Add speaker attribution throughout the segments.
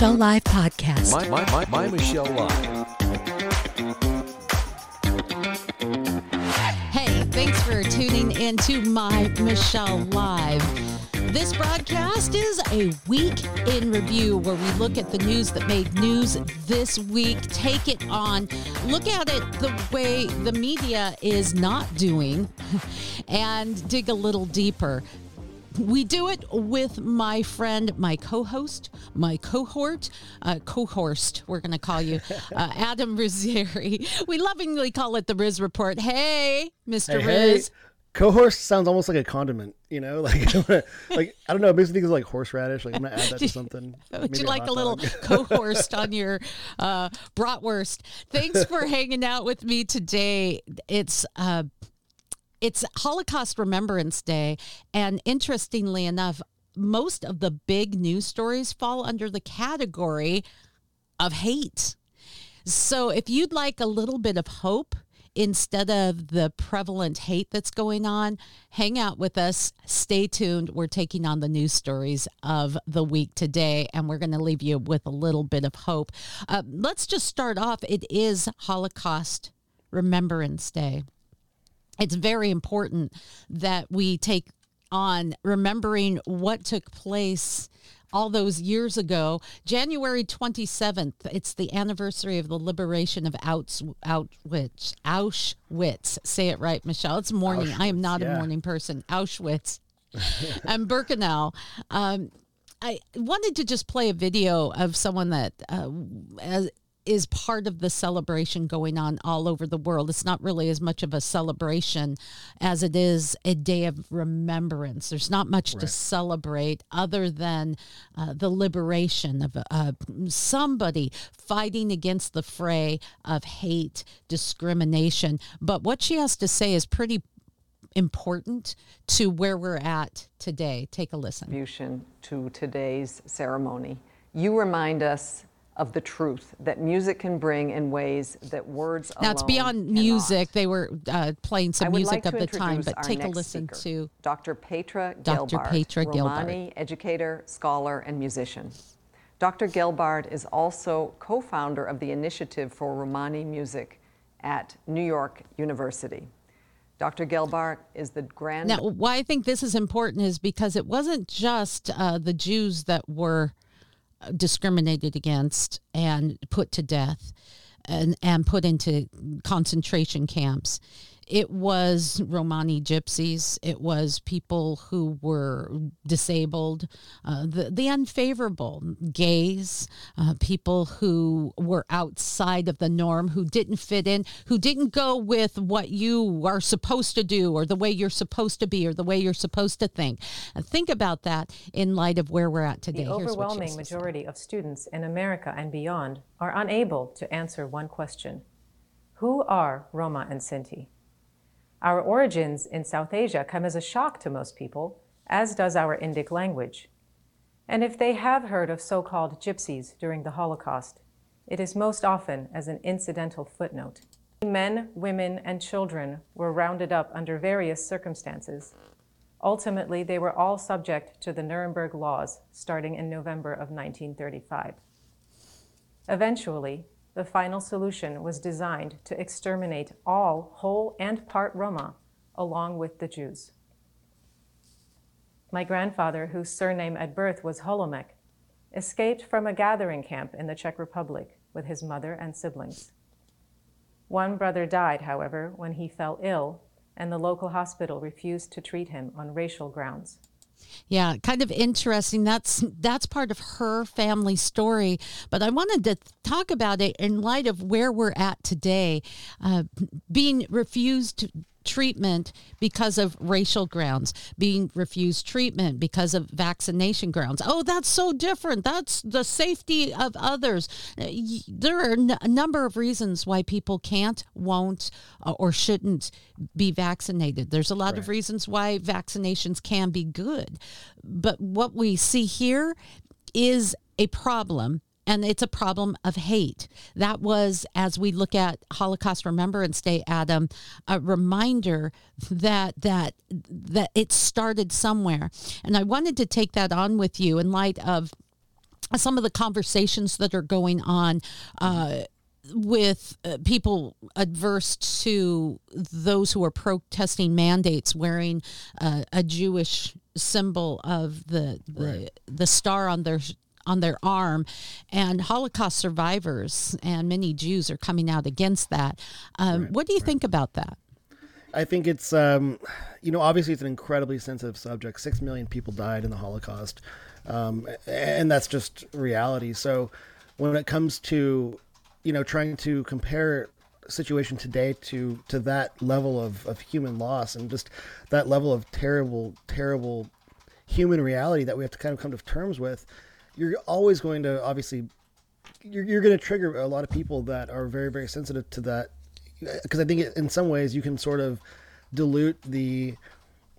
Speaker 1: Michelle Live podcast.
Speaker 2: My, my, my, my Michelle Live.
Speaker 3: Hey, thanks for tuning in to My Michelle Live. This broadcast is a week in review where we look at the news that made news this week, take it on, look at it the way the media is not doing, and dig a little deeper. We do it with my friend, my co host, my cohort, uh, cohorst, we're going to call you, uh, Adam Rizzeri. We lovingly call it the Riz Report. Hey, Mr.
Speaker 4: Hey,
Speaker 3: Riz.
Speaker 4: hey. Cohorse sounds almost like a condiment, you know, like like I don't know, it makes me think of like horseradish. Like I'm gonna add that to something.
Speaker 3: Would
Speaker 4: Maybe
Speaker 3: you like
Speaker 4: hot
Speaker 3: a little cohorst on your uh, bratwurst? Thanks for hanging out with me today. It's uh, it's Holocaust Remembrance Day, and interestingly enough, most of the big news stories fall under the category of hate. So if you'd like a little bit of hope instead of the prevalent hate that's going on, hang out with us. Stay tuned. We're taking on the news stories of the week today, and we're going to leave you with a little bit of hope. Uh, let's just start off. It is Holocaust Remembrance Day. It's very important that we take on remembering what took place all those years ago. January 27th, it's the anniversary of the liberation of Auts- Auschwitz. Auschwitz. Say it right, Michelle. It's morning. I am not a morning person. Auschwitz. and Birkenau. Um, I wanted to just play a video of someone that uh, as, is part of the celebration going on all over the world. It's not really as much of a celebration as it is a day of remembrance. There's not much to celebrate other than uh, the liberation of uh, somebody fighting against the fray of hate, discrimination. But what she has to say is pretty important to where we're at today. Take a listen.
Speaker 5: contribution to today's ceremony. You remind us of the truth that music can bring in ways that words
Speaker 3: Now it's beyond
Speaker 5: cannot.
Speaker 3: music. They were uh, playing some music
Speaker 5: like
Speaker 3: of the time, but take a listen
Speaker 5: speaker,
Speaker 3: to
Speaker 5: Dr. Petra Gilbart.
Speaker 3: Dr.
Speaker 5: Gelbart,
Speaker 3: Petra Gelbart.
Speaker 5: Romani educator, scholar, and musician. Dr. Gelbart is also co-founder of the Initiative for Romani Music at New York University. Dr. Gelbart is the grand
Speaker 3: Now, why I think this is important is because it wasn't just uh, the Jews that were discriminated against and put to death and, and put into concentration camps. It was Romani gypsies. It was people who were disabled, uh, the, the unfavorable, gays, uh, people who were outside of the norm, who didn't fit in, who didn't go with what you are supposed to do or the way you're supposed to be or the way you're supposed to think. And think about that in light of where we're at today.
Speaker 6: The
Speaker 3: Here's
Speaker 6: overwhelming
Speaker 3: has to say.
Speaker 6: majority of students in America and beyond are unable to answer one question Who are Roma and Sinti? Our origins in South Asia come as a shock to most people, as does our Indic language. And if they have heard of so called gypsies during the Holocaust, it is most often as an incidental footnote. Men, women, and children were rounded up under various circumstances. Ultimately, they were all subject to the Nuremberg laws starting in November of 1935. Eventually, the final solution was designed to exterminate all whole and part Roma, along with the Jews. My grandfather, whose surname at birth was Holomek, escaped from a gathering camp in the Czech Republic with his mother and siblings. One brother died, however, when he fell ill, and the local hospital refused to treat him on racial grounds.
Speaker 3: Yeah, kind of interesting. That's that's part of her family story. But I wanted to talk about it in light of where we're at today, uh, being refused treatment because of racial grounds, being refused treatment because of vaccination grounds. Oh, that's so different. That's the safety of others. Uh, There are a number of reasons why people can't, won't, uh, or shouldn't be vaccinated. There's a lot of reasons why vaccinations can be good. But what we see here is a problem and it's a problem of hate. That was, as we look at Holocaust Remembrance Day, Adam, a reminder that that that it started somewhere. And I wanted to take that on with you in light of some of the conversations that are going on uh, with uh, people adverse to those who are protesting mandates wearing uh, a Jewish symbol of the the,
Speaker 4: Right.
Speaker 3: the star on their on their arm and Holocaust survivors and many Jews are coming out against that. Um, what do you think about that?
Speaker 4: I think it's, um, you know, obviously it's an incredibly sensitive subject. Six million people died in the Holocaust, um, and that's just reality. So, when it comes to, you know, trying to compare situation today to to that level of, of human loss and just that level of terrible, terrible human reality that we have to kind of come to terms with, you're always going to obviously you're, you're going to trigger a lot of people that are very very sensitive to that because I think in some ways you can sort of dilute the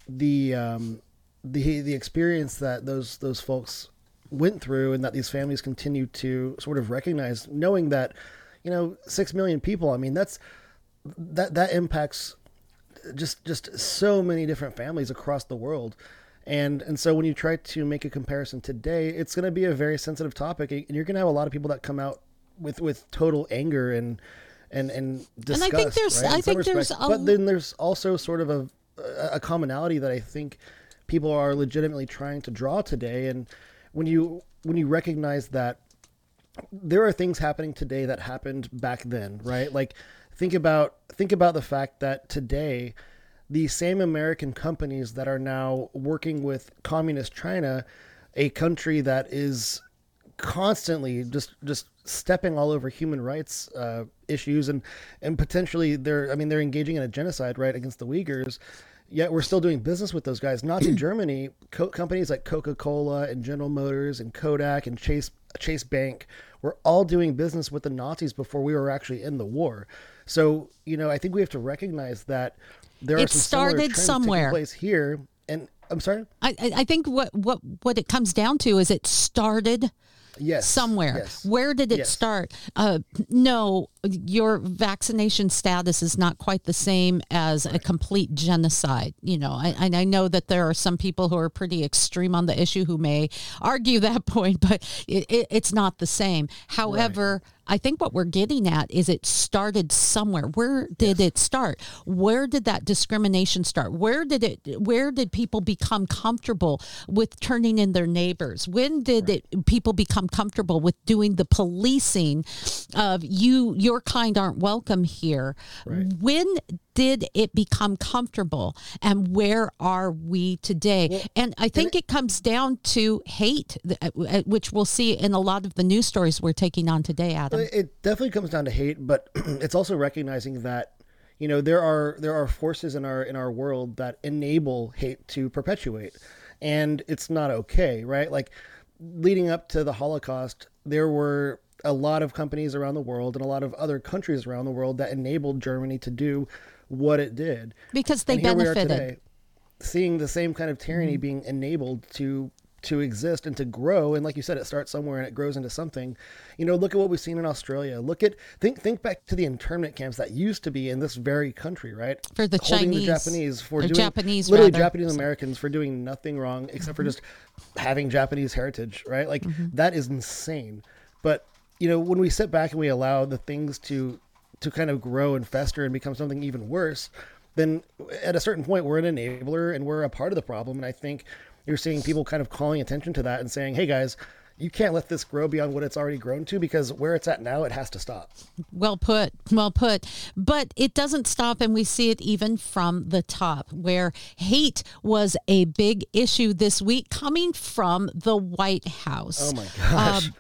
Speaker 4: the um, the the experience that those those folks went through and that these families continue to sort of recognize knowing that you know 6 million people I mean that's that that impacts just just so many different families across the world and and so when you try to make a comparison today it's going to be a very sensitive topic and you're going to have a lot of people that come out with with total anger and and and disgust,
Speaker 3: I think there's-
Speaker 4: right,
Speaker 3: I think there's a-
Speaker 4: but then there's also sort of a a commonality that I think people are legitimately trying to draw today and when you when you recognize that there are things happening today that happened back then, right? Like think about think about the fact that today the same American companies that are now working with communist China, a country that is constantly just just stepping all over human rights uh, issues and and potentially they're I mean they're engaging in a genocide right against the Uyghurs. Yet we're still doing business with those guys. Not Nazi Germany co- companies like Coca Cola and General Motors and Kodak and Chase Chase Bank were all doing business with the Nazis before we were actually in the war. So you know I think we have to recognize that there are
Speaker 3: It started somewhere.
Speaker 4: place here. And I'm sorry.
Speaker 3: I, I I think what, what, what it comes down to is it started
Speaker 4: Yes.
Speaker 3: somewhere.
Speaker 4: Yes.
Speaker 3: Where did it
Speaker 4: Yes.
Speaker 3: start? Uh, no, your vaccination status is not quite the same as a complete genocide. You know, I, and I know that there are some people who are pretty extreme on the issue who may argue that point, but it, it, it's not the same. However, I think what we're getting at is it started somewhere. Where did it start? Where did that discrimination start? Where did it where did people become comfortable with turning in their neighbors? When did it people become comfortable with doing the policing of you your kind aren't welcome here? When did it become comfortable and where are we today? and I think it comes down to hate, uh, uh, which we'll see in a lot of the news stories we're taking on today, Adam.
Speaker 4: It definitely comes down to hate, but it's also recognizing that you know there are there are forces in our in our world that enable hate to perpetuate, and it's not okay, right? Like leading up to the Holocaust, there were a lot of companies around the world and a lot of other countries around the world that enabled Germany to do what it did
Speaker 3: Because they
Speaker 4: and here we are
Speaker 3: benefited.
Speaker 4: today, seeing the same kind of tyranny
Speaker 3: Mm-hmm.
Speaker 4: being enabled to to exist and to grow. And like you said, it starts somewhere and it grows into something. You know, look at what we've seen in Australia. Look at think think back to the internment camps that used to be in this very country, right?
Speaker 3: For the
Speaker 4: Holding
Speaker 3: Chinese,
Speaker 4: the Japanese for doing
Speaker 3: Japanese,
Speaker 4: literally
Speaker 3: rather.
Speaker 4: Japanese Americans for doing nothing wrong except for just having Japanese heritage, right? Like
Speaker 3: Mm-hmm.
Speaker 4: that is insane. But you know, when we sit back and we allow the things to to kind of grow and fester and become something even worse, then at a certain point we're an enabler and we're a part of the problem. And I think you're seeing people kind of calling attention to that and saying, "Hey guys, you can't let this grow beyond what it's already grown to because where it's at now, it has to stop."
Speaker 3: Well put, well put. But it doesn't stop, and we see it even from the top, where hate was a big issue this week coming from the White House.
Speaker 4: Oh my gosh. Um,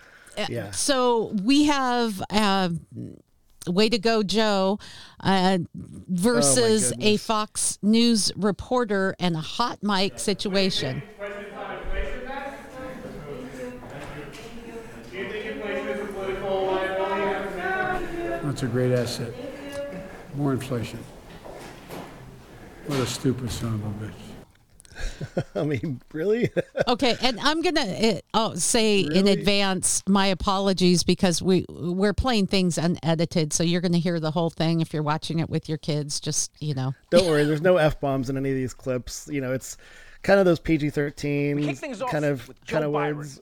Speaker 4: yeah.
Speaker 3: So we have. Uh, Way to go, Joe! Uh, versus a. Fox News reporter and a hot mic situation.
Speaker 1: President on inflation tax? Do you think inflation is a political liability after
Speaker 7: That's a great asset. More inflation. What a stupid son of a bitch.
Speaker 4: I mean, really?
Speaker 3: Okay, and I'm gonna uh, oh, say in advance my apologies because we we're playing things unedited, so you're gonna hear the whole thing if you're watching it with your kids. Just you know,
Speaker 4: Don't worry, there's no f bombs in any of these clips. You know, it's kind of those PG-13
Speaker 2: things off
Speaker 4: kind of kind of
Speaker 2: Byron.
Speaker 4: words.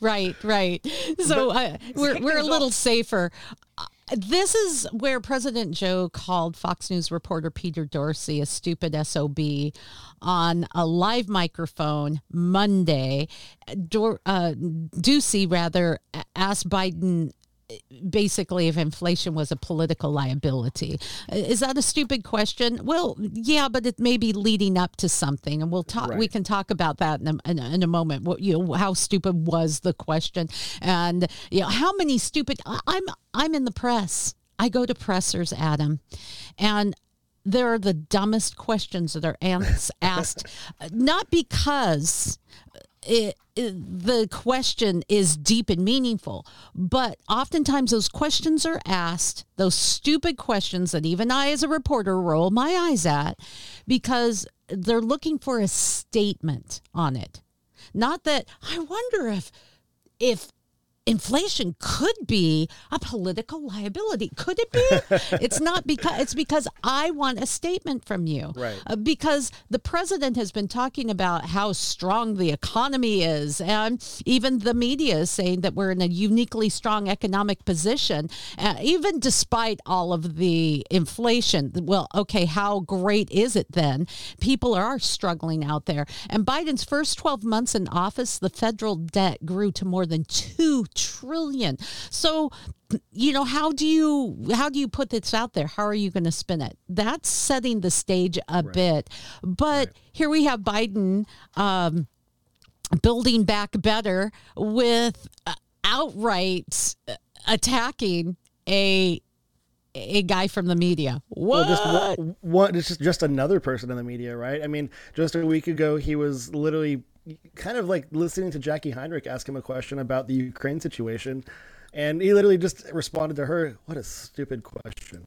Speaker 3: Right, right. So uh, we're we're a little safer. This is where President Joe called Fox News reporter Peter Dorsey a stupid SOB on a live microphone Monday. Dor- uh, Ducey, rather, asked Biden basically if inflation was a political liability. Is that a stupid question? Well, yeah, but it may be leading up to something, and we'll talk. We can talk about that in a, in a, in a moment. What you know, how stupid was the question, and you know how many stupid. I- I'm I'm in the press. I go to pressers, Adam, and there are the dumbest questions that are ans- asked, uh, not because it, it- the question is deep and meaningful, but oftentimes those questions are asked, those stupid questions that even I, as a reporter, roll my eyes at because they're looking for a statement on it. Not that I wonder if if inflation could be a political liability. Could it be? it's not because it's because I want a statement from you.
Speaker 4: Right.
Speaker 3: Uh, because the president has been talking about how strong the economy is, and even the media is saying that we're in a uniquely strong economic position, uh, even despite all of the inflation. Well, okay, how great is it then? People are struggling out there. And Biden's first 12 months in office, the federal debt grew to more than 2 trillion. So, you know, how do you how do you put this out there? How are you going to spin it? That's setting the stage a bit. But here we have Biden um, building back better with uh, outright uh, attacking a a guy from the media. What?
Speaker 4: Well, just one, it's just just another person in the media, right? I mean, just a week ago, he was literally kind of like listening to Jacqui Heinrich ask him a question about the Ukraine situation, and he literally just responded to her, "What a stupid question."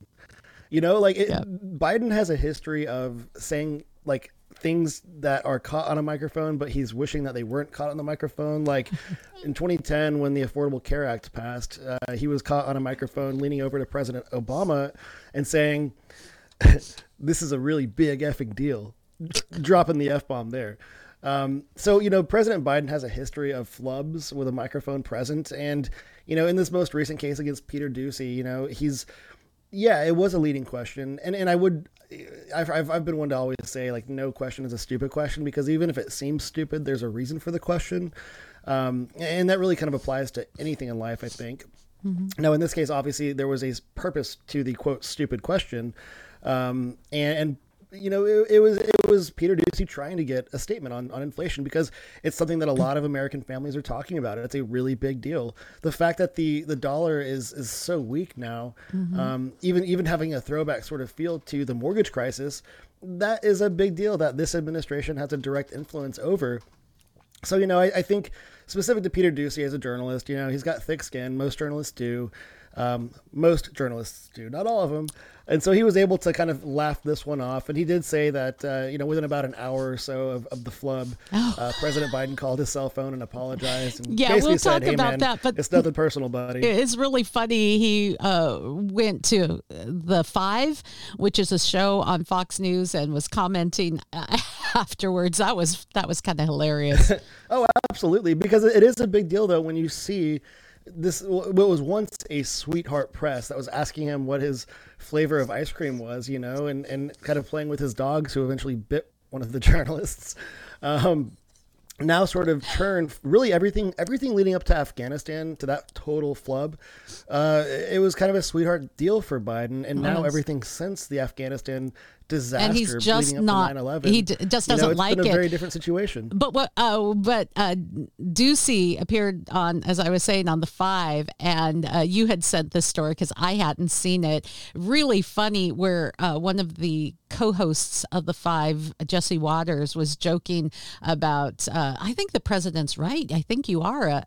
Speaker 4: You know, like it,
Speaker 3: Yeah.
Speaker 4: Biden has a history of saying like things that are caught on a microphone, but he's wishing that they weren't caught on the microphone. Like in 2010, when the Affordable Care Act passed, uh, he was caught on a microphone leaning over to President Obama and saying, "This is a really big effing deal," dropping the f bomb there. Um, so you know, President Biden has a history of flubs with a microphone present, and you know, in this most recent case against Peter Ducey, you know, he's yeah, it was a leading question, and and I would, I've I've, I've been one to always say like no question is a stupid question because even if it seems stupid, there's a reason for the question, um, and that really kind of applies to anything in life, I think. Now, in this case, obviously there was a purpose to the quote stupid question, um, and, and you know it, it was it was Peter Ducey trying to get a statement on, on inflation because it's something that a lot of American families are talking about. It's a really big deal. The fact that the the dollar is is so weak now, um, even even having a throwback sort of feel to the mortgage crisis, that is a big deal that this administration has a direct influence over. So, you know, I, I think specific to Peter Ducey as a journalist, you know, he's got thick skin. Most journalists do. Um, most journalists do, not all of them. And so he was able to kind of laugh this one off. And he did say that, uh, you know, within about an hour or so of, of the flub, uh, President Biden called his cell phone and apologized. And
Speaker 3: Oh. Yeah, we'll
Speaker 4: said,
Speaker 3: talk
Speaker 4: hey,
Speaker 3: about
Speaker 4: man,
Speaker 3: that, but-
Speaker 4: it's nothing personal, buddy.
Speaker 3: It's really funny. He uh, went to the Five, which is a show on Fox News, and was commenting uh, afterwards. That was that was kind of hilarious.
Speaker 4: Oh, absolutely. Because it is a big deal, though, when you see this, what was once a sweetheart press that was asking him what his flavor of ice cream was, you know, and, and kind of playing with his dogs who eventually bit one of the journalists. Um, now sort of turn really everything everything leading up to Afghanistan to that total flub. Uh, it was kind of a sweetheart deal for Biden, and now everything since the Afghanistan disaster
Speaker 3: and he's just not. He d- just
Speaker 4: you know,
Speaker 3: doesn't
Speaker 4: it's
Speaker 3: like
Speaker 4: been a
Speaker 3: it.
Speaker 4: very different situation.
Speaker 3: But what? Uh, but uh, Ducey appeared on, as I was saying, on the Five, and uh, you had sent this story because I hadn't seen it. Really funny, where uh, one of the co-hosts of the Five, Jesse Watters, was joking about. Uh, I think the president's right. I think you are a,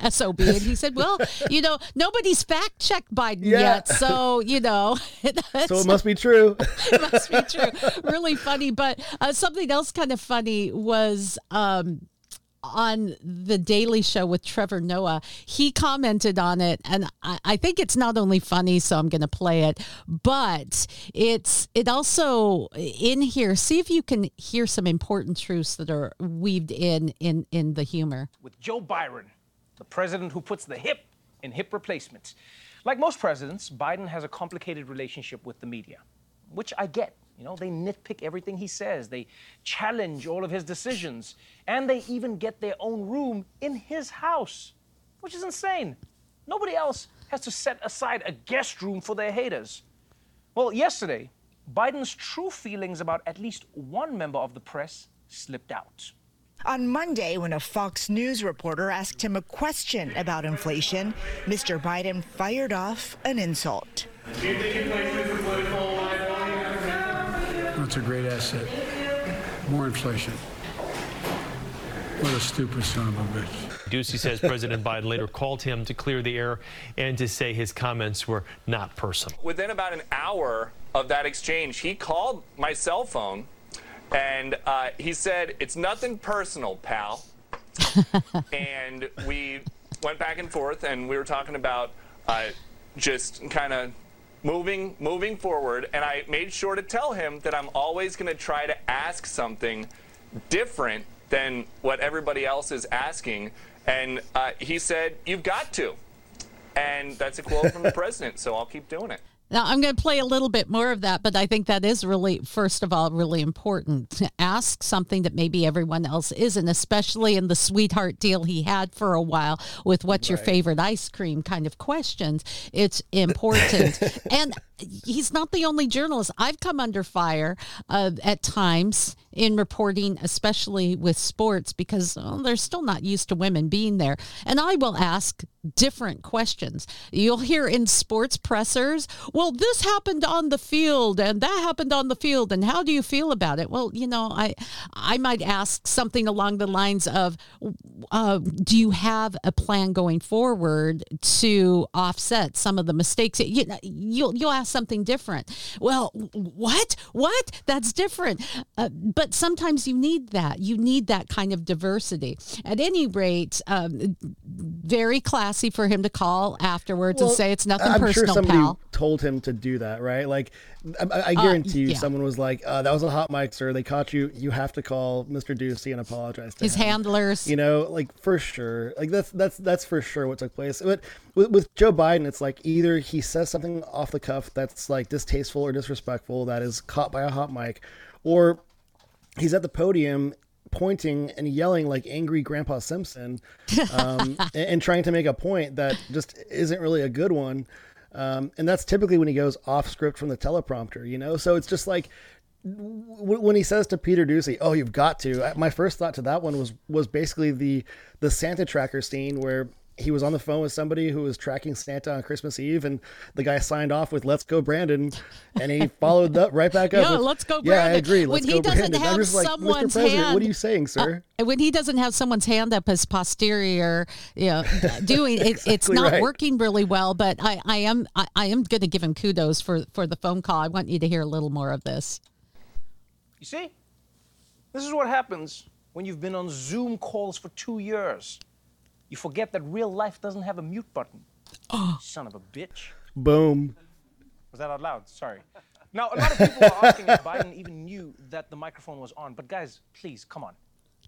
Speaker 3: a sob, and he said, "Well, you know, nobody's fact checked Biden
Speaker 4: Yeah.
Speaker 3: yet, so you know."
Speaker 4: So it must be true.
Speaker 3: must be true. Really funny. But uh, something else kind of funny was um, on the Daily Show with Trevor Noah. He commented on it, and I, I think it's not only funny, so I'm going to play it, but it's it also in here. See if you can hear some important truths that are weaved in in in the humor.
Speaker 8: with Joe Biden the president who puts the hip in hip replacements, Like most presidents, Biden has a complicated relationship with the media, which I get. You know, they nitpick everything he says, they challenge all of his decisions, and they even get their own room in his house, which is insane. Nobody else has to set aside a guest room for their haters. Well, yesterday, Biden's true feelings about at least one member of the press slipped out.
Speaker 9: On Monday, when a Fox News reporter asked him a question about inflation, Mr. Biden fired off an insult.
Speaker 1: Do you think inflation is a political liability?
Speaker 7: That's a great asset. More inflation. What a stupid son of a bitch.
Speaker 10: Ducey says President Biden later called him to clear the air and to say his comments were not personal.
Speaker 11: Within about an hour of that exchange, he called my cell phone and uh, he said, It's nothing personal, pal. and we went back and forth and we were talking about uh, just kind of moving moving forward and I made sure to tell him that I'm always going to try to ask something different than what everybody else is asking. And uh, he said you've got to. And that's a quote from the president so I'll keep doing it
Speaker 3: Now, I'm going to play a little bit more of that, but I think that is really, first of all, really important to ask something that maybe everyone else isn't, especially in the sweetheart deal he had for a while with what's your favorite ice cream kind of questions. It's important. and he's not the only journalist. I've come under fire uh, at times in reporting, especially with sports, because well, they're still not used to women being there. And I will ask different questions. You'll hear in sports pressers, well, this happened on the field and that happened on the field. And how do you feel about it? Well, you know, I, I might ask something along the lines of, uh, do you have a plan going forward to offset some of the mistakes? You, you'll, you'll ask something different. Well, what? What? That's different. Uh, but sometimes you need that. You need that kind of diversity. At any rate, um, very classy for him to call afterwards and say it's nothing
Speaker 4: I'm
Speaker 3: personal,
Speaker 4: sure somebody
Speaker 3: pal.
Speaker 4: told him to do that, right? Like, I, I guarantee you,
Speaker 3: yeah.
Speaker 4: someone was like, uh, "That was a hot mic, sir. They caught you. You have to call Mr. Ducey and apologize to
Speaker 3: His
Speaker 4: him."
Speaker 3: handlers.
Speaker 4: You know, like for sure. Like that's that's that's for sure what took place. But with, with Joe Biden, it's like either he says something off the cuff that's like distasteful or disrespectful that is caught by a hot mic, or he's at the podium pointing and yelling like angry grandpa simpson um, and, and trying to make a point that just isn't really a good one. Um, and that's typically when he goes off script from the teleprompter you know? So it's just like w- when he says to Peter Ducey, "Oh, you've got to," my first thought to that one was was basically the the Santa tracker scene where he was on the phone with somebody who was tracking Santa on Christmas Eve, and the guy signed off with "Let's go, Brandon," and he followed that right back up.
Speaker 3: Yeah,
Speaker 4: with,
Speaker 3: let's go, Brandon.
Speaker 4: Yeah, I agree.
Speaker 3: When
Speaker 4: Let's
Speaker 3: he
Speaker 4: go,
Speaker 3: doesn't
Speaker 4: Brandon.
Speaker 3: have
Speaker 4: I'm just like,
Speaker 3: someone's
Speaker 4: Mr. President, what
Speaker 3: hand-
Speaker 4: are you saying, sir?
Speaker 3: Uh, when he doesn't have someone's hand up his posterior, you know, doing it, it's not
Speaker 4: right.
Speaker 3: working really well. But I, I am, I, I am going to give him kudos for for the phone call. I want you to hear a little more of this.
Speaker 8: You see? This is what happens when you've been on Zoom calls for two years. You forget that real life doesn't have a mute button. Oh. Son of a bitch.
Speaker 4: Boom.
Speaker 8: Was that out loud? Sorry. Now, a lot of people are asking if Biden even knew that the microphone was on. But guys, please, come on.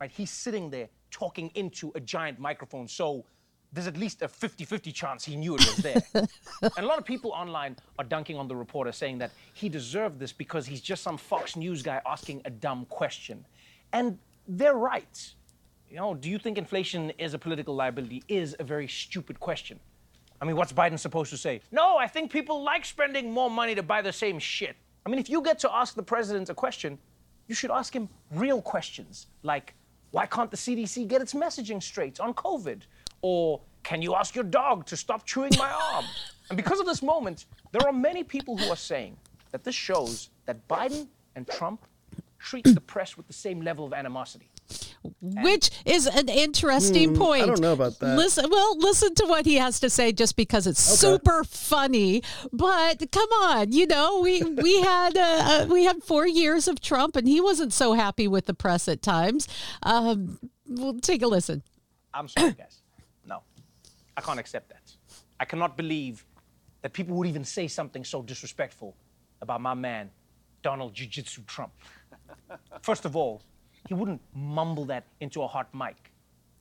Speaker 8: Right? He's sitting there talking into a giant microphone, so there's at least a 50-50 chance he knew it was there. and a lot of people online are dunking on the reporter, saying that he deserved this because he's just some Fox News guy asking a dumb question. And they're right. You know, do you think inflation is a political liability? Is a very stupid question. I mean, what's Biden supposed to say? No, I think people like spending more money to buy the same shit. I mean, if you get to ask the president a question, you should ask him real questions like, why can't the CDC get its messaging straight on COVID? Or, can you ask your dog to stop chewing my arm? and because of this moment, there are many people who are saying that this shows that Biden and Trump treat the press with the same level of animosity.
Speaker 3: Which is an interesting
Speaker 4: point. I don't know about that.
Speaker 3: Listen, well, listen to what he has to say, just because it's super funny. But come on, you know, we we had uh, uh, we had four years of Trump, and he wasn't so happy with the press at times. Um, we'll take a listen.
Speaker 8: I'm sorry, guys. No, I can't accept that. I cannot believe that people would even say something so disrespectful about my man, Donald Jiu Jitsu Trump. First of all, he wouldn't mumble that into a hot mic.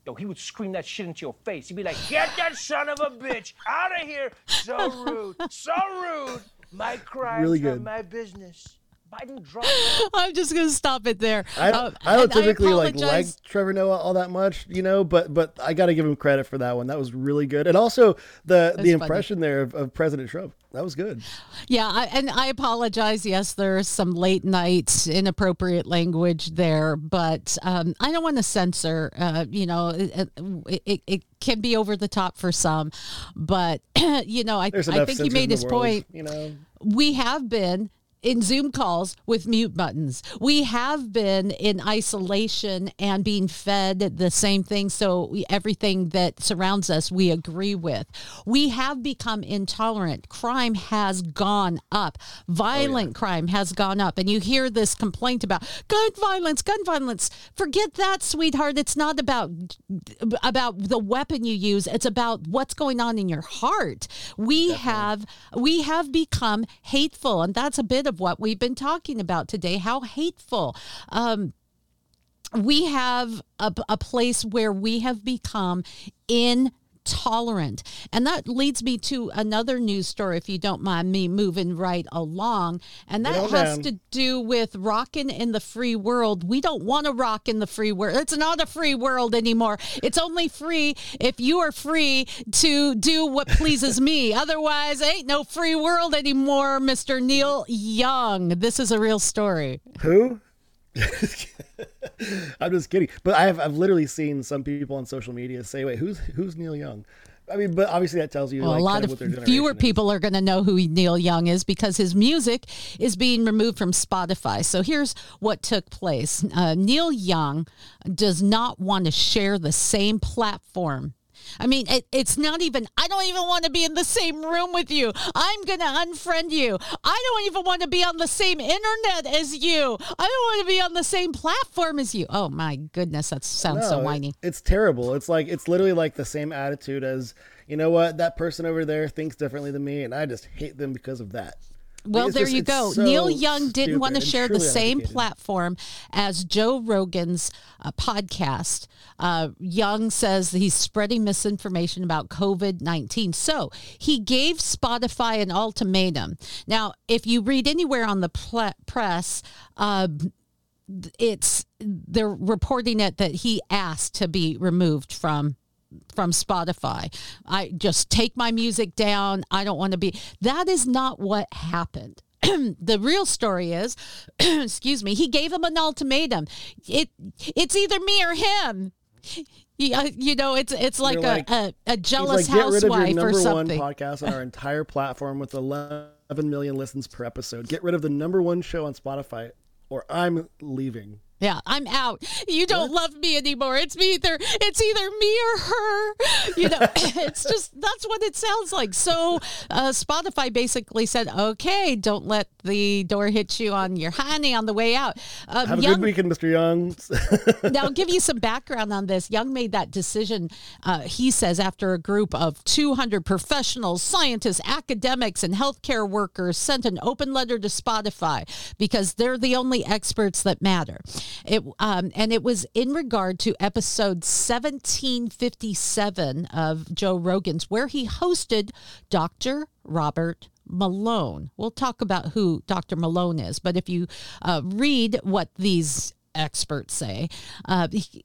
Speaker 8: yo, he would scream that shit into your face. He'd be like, "Get that son of a bitch out of here! So rude, so rude. My crimes
Speaker 4: Really
Speaker 8: are
Speaker 4: good.
Speaker 8: my business." Biden dropped.
Speaker 3: I'm just going to stop it there.
Speaker 4: I,
Speaker 3: Uh,
Speaker 4: I don't
Speaker 3: and
Speaker 4: typically like like Trevor Noah all that much, you know, but but I got to give him credit for that one. That was really good, and also the
Speaker 3: funny.
Speaker 4: the impression there of, of President Trump that was good.
Speaker 3: Yeah, I, and I apologize. Yes, there's some late night inappropriate language there, but um, I don't want to censor. Uh, you know, it, it, it can be over the top for some, but you know, I, I think he
Speaker 4: censors
Speaker 3: made
Speaker 4: in the
Speaker 3: his
Speaker 4: world,
Speaker 3: point.
Speaker 4: You know,
Speaker 3: We have been in Zoom calls with mute buttons. We have been in isolation and being fed the same thing. So we, everything that surrounds us, we agree with. We have become intolerant. Crime has gone up. Violent oh, crime has gone up. And you hear this complaint about gun violence, gun violence. Forget that, sweetheart. It's not about about the weapon you use. It's about what's going on in your heart. We have we have become hateful, and that's a bit of what we've been talking about today. How hateful. Um, we have a, a place where we have become intolerant. And that leads me to another news story, if you don't mind me moving right along. And that
Speaker 4: on
Speaker 3: has to do with rocking in the free world. We don't want to rock in the free world. It's not a free world anymore. It's only free if you are free to do what pleases me. Otherwise, ain't no free world anymore, Mr. Neil Young. This is a real story.
Speaker 4: who? I'm just kidding, but I've I've literally seen some people on social media say, "Wait, who's who's Neil Young?" I mean, but obviously that tells you
Speaker 3: Well,
Speaker 4: like,
Speaker 3: a lot
Speaker 4: kind
Speaker 3: of
Speaker 4: what their
Speaker 3: fewer
Speaker 4: is.
Speaker 3: people are going to know who Neil Young is because his music is being removed from Spotify. So here's what took place uh, Neil Young does not want to share the same platform. I mean, it, it's not even, I don't even want to be in the same room with you. I'm going to unfriend you. I don't even want to be on the same internet as you. I don't want to be on the same platform as you. Oh, my goodness. That sounds so
Speaker 4: No, it-
Speaker 3: whiny.
Speaker 4: It's terrible. It's like it's literally like the same attitude as you know what that person over there thinks differently than me, and I just hate them because of that.
Speaker 3: Well, there you go.
Speaker 4: so
Speaker 3: Neil Young didn't want to share the same platform as Joe Rogan's uh, podcast. Uh, Young says he's spreading misinformation about COVID 19. So he gave Spotify an ultimatum. Now, if you read anywhere on the ple- press, uh, it's they're reporting it that he asked to be removed from from Spotify. I just take my music down. I don't want to be. That is not what happened. the real story is, excuse me, he gave him an ultimatum. It it's either me or him. Yeah, uh, you know, it's it's like, a,
Speaker 4: like-
Speaker 3: a, a jealous
Speaker 4: like, get rid of your
Speaker 3: housewife
Speaker 4: number
Speaker 3: or
Speaker 4: one
Speaker 3: something.
Speaker 4: podcast on our entire platform with 11 million listens per episode. Get rid of the number one show on Spotify, or I'm leaving.
Speaker 3: Yeah, I'm out. You don't love me anymore. It's me either it's either me or her. You know, it's just that's what it sounds like. So uh, Spotify basically said, "Okay, don't let the door hit you on your honey on the way out." Um,
Speaker 4: Have a
Speaker 3: Young-
Speaker 4: good weekend, Mr. Young.
Speaker 3: now, I'll give you some background on this. Young made that decision, uh, he says, after a group of 200 professionals, scientists, academics, and healthcare workers sent an open letter to Spotify because they're the only experts that matter. It um, and it was in regard to episode 1757 of Joe Rogan's, where he hosted Dr. Robert Malone. We'll talk about who Dr. Malone is, but if you uh, read what these experts say, uh, he,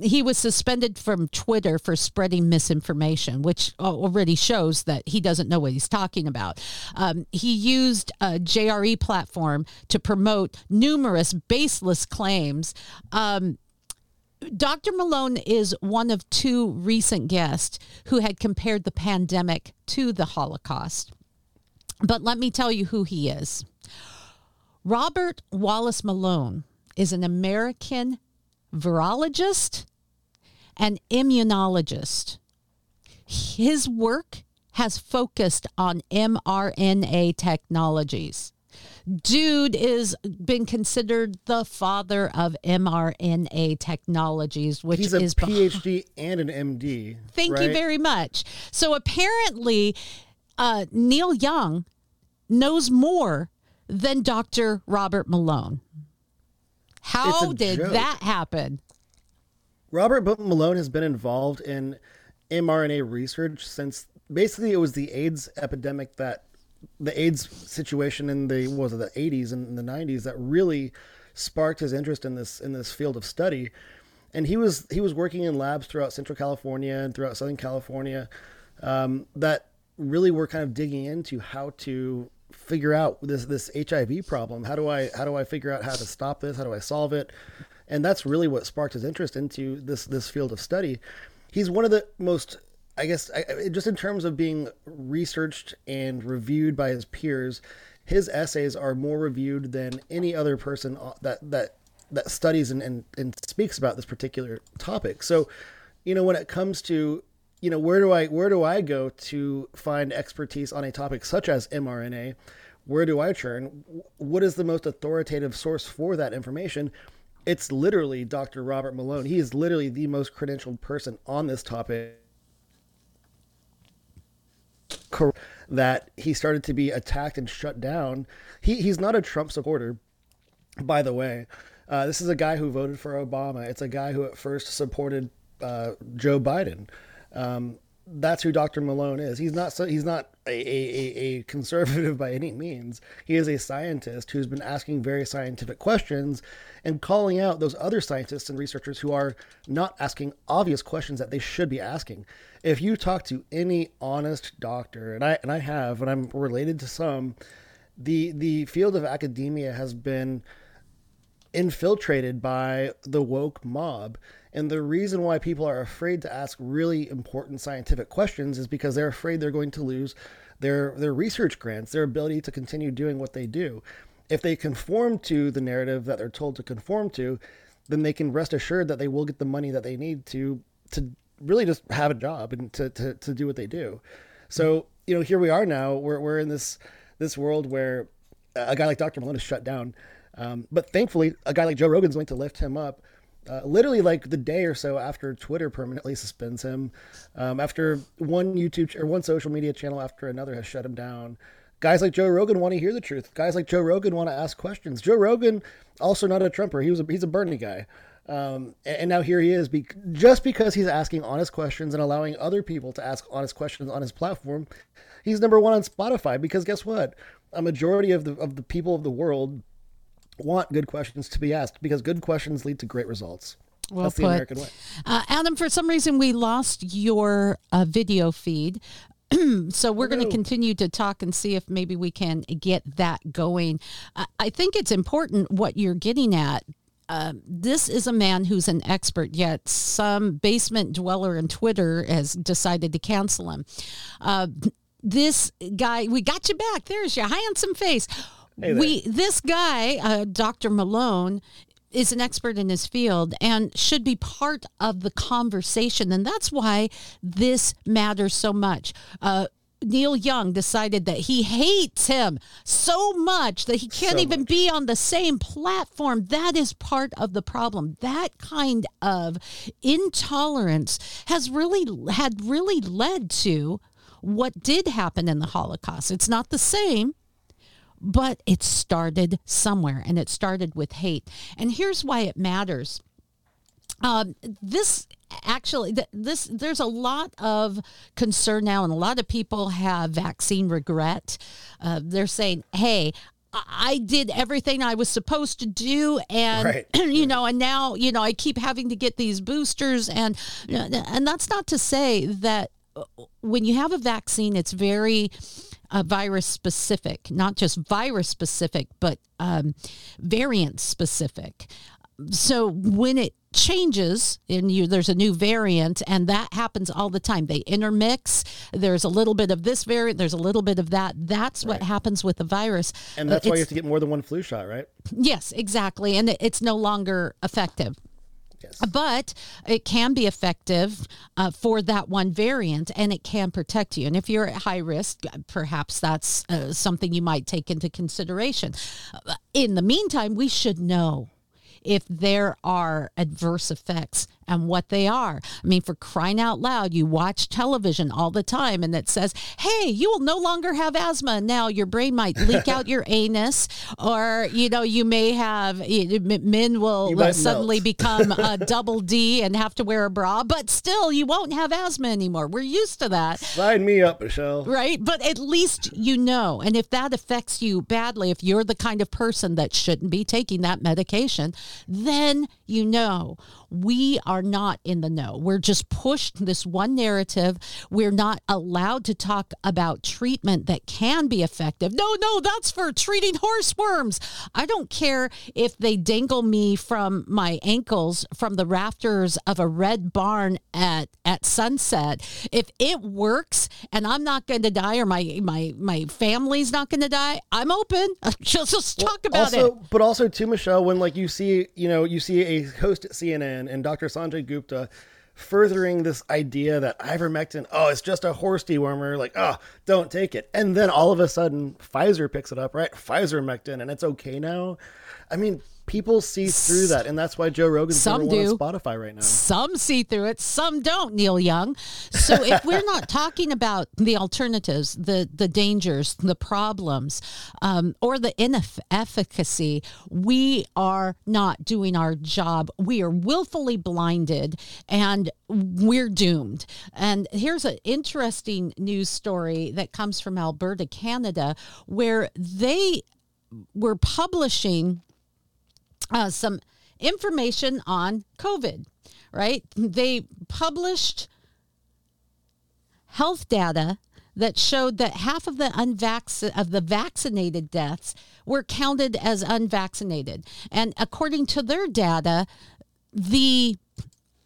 Speaker 3: he was suspended from Twitter for spreading misinformation, which already shows that he doesn't know what he's talking about. Um, he used a JRE platform to promote numerous baseless claims. Um, Dr. Malone is one of two recent guests who had compared the pandemic to the Holocaust. But let me tell you who he is. Robert Wallace Malone is an American virologist and immunologist. His work has focused on mRNA technologies. Dude is been considered the father of mRNA technologies, which
Speaker 4: He's a
Speaker 3: is
Speaker 4: PhD and an MD.
Speaker 3: Thank you very much. So apparently, uh, Neil Young knows more than Dr. Robert Malone. How did
Speaker 4: joke.
Speaker 3: that happen?
Speaker 4: Robert Malone has been involved in mRNA research since basically it was the AIDS epidemic that the AIDS situation in the what was it the 80s and the 90s that really sparked his interest in this in this field of study. And he was he was working in labs throughout Central California and throughout Southern California um, that really were kind of digging into how to figure out this this HIV problem. How do I how do I figure out how to stop this? How do I solve it? And that's really what sparked his interest into this this field of study. He's one of the most I guess I, just in terms of being researched and reviewed by his peers, his essays are more reviewed than any other person uh, that that that studies and, and, and speaks about this particular topic. So, you know, when it comes to you know where do I where do I go to find expertise on a topic such as mRNA? Where do I turn? What is the most authoritative source for that information? It's literally Dr. Robert Malone. He is literally the most credentialed person on this topic. That he started to be attacked and shut down. He, he's not a Trump supporter, by the way. Uh, this is a guy who voted for Obama. It's a guy who at first supported uh, Joe Biden. Um, that's who Dr. Malone is. He's not so he's not a, a, a conservative by any means. He is a scientist who's been asking very scientific questions and calling out those other scientists and researchers who are not asking obvious questions that they should be asking. If you talk to any honest doctor, and I and I have, and I'm related to some, the the field of academia has been infiltrated by the woke mob and the reason why people are afraid to ask really important scientific questions is because they're afraid they're going to lose their their research grants, their ability to continue doing what they do. If they conform to the narrative that they're told to conform to, then they can rest assured that they will get the money that they need to to really just have a job and to to, to do what they do. So, you know, here we are now. We're we're in this this world where a guy like Dr. Malone is shut down. Um, but thankfully, a guy like Joe Rogan's going to lift him up uh, literally like the day or so after Twitter permanently suspends him, um, after one YouTube or one social media channel after another has shut him down. Guys like Joe Rogan want to hear the truth. Guys like Joe Rogan want to ask questions. Joe Rogan, also not a Trumper, he was a, he's a Bernie guy, um, and, and, now here he is, be, just because he's asking honest questions and allowing other people to ask honest questions on his platform. He's number one on Spotify because guess what? A majority of the of the people of the world want good questions to be asked because good questions lead to great results.
Speaker 3: Well
Speaker 4: That's
Speaker 3: put.
Speaker 4: the American way.
Speaker 3: Uh, Adam, for some reason, we lost your uh, video feed. so we're going to continue to talk and see if maybe we can get that going. Uh, I think it's important what you're getting at. Uh, this is a man who's an expert, yet some basement dweller in Twitter has decided to cancel him. Uh, this guy, we got you back. There's your handsome face
Speaker 4: Hey
Speaker 3: we this guy, uh, Dr. Malone, is an expert in his field and should be part of the conversation, and that's why this matters so much. Uh, Neil Young decided that he hates him so much that he can't
Speaker 4: So
Speaker 3: even
Speaker 4: much.
Speaker 3: be on the same platform. That is part of the problem. That kind of intolerance has really had really led to what did happen in the Holocaust. It's not the same, but it started somewhere and it started with hate. And here's why it matters. Um, this actually, th- this there's a lot of concern now, and a lot of people have vaccine regret. Uh, they're saying, "Hey, I- I did everything I was supposed to do, and
Speaker 4: Right.
Speaker 3: you know, and now you know I keep having to get these boosters, and and that's not to say that uh, when you have a vaccine, it's very uh, virus specific, not just virus specific, but um, variant specific. So when it changes and you there's a new variant and that happens all the time they intermix there's a little bit of this variant there's a little bit of that that's what happens with the virus
Speaker 4: And
Speaker 3: Uh,
Speaker 4: that's why you have to get more than one flu shot, right?
Speaker 3: Yes, exactly. And it- it's no longer effective.
Speaker 4: Yes.
Speaker 3: But it can be effective uh, for that one variant and it can protect you. And if you're at high risk, perhaps that's uh, something you might take into consideration. Uh, In the meantime, we should know if there are adverse effects and what they are. I mean, for crying out loud, you watch television all the time and it says, hey, you will no longer have asthma. Now your brain might leak out your anus, or, you know, you may have, men will suddenly
Speaker 4: melt.
Speaker 3: become a double D and have to wear a bra, but still you won't have asthma anymore. We're used to that.
Speaker 4: Sign me up, Michelle.
Speaker 3: Right. But at least you know. And if that affects you badly, if you're the kind of person that shouldn't be taking that medication, then you know we are not in the know. We're just pushed this one narrative. We're not allowed to talk about treatment that can be effective. No, no, that's for treating horse worms. I don't care if they dangle me from my ankles from the rafters of a red barn at at sunset. If it works and I'm not going to die or my my my family's not going to die, I'm open. Just, just talk about
Speaker 4: also,
Speaker 3: it.
Speaker 4: but also too, Michelle, when like you see, you know, you see a host at CNN and Dr. Sanjay Gupta furthering this idea that ivermectin, oh, it's just a horse dewormer, like, oh, don't take it. And then all of a sudden, Pfizer picks it up, right? Pfizer mectin, and it's okay now. I mean, people see through that, and that's why Joe Rogan's
Speaker 3: Some do.
Speaker 4: on Spotify right now.
Speaker 3: Some see through it, some don't, Neil Young. So if we're not talking about the alternatives, the the dangers, the problems, um, or the inefficacy, we are not doing our job. We are willfully blinded and we're doomed. And here's an interesting news story that comes from Alberta, Canada, where they were publishing uh, some information on COVID, right? They published health data that showed that half of the unvac- of the vaccinated deaths were counted as unvaccinated. And according to their data, the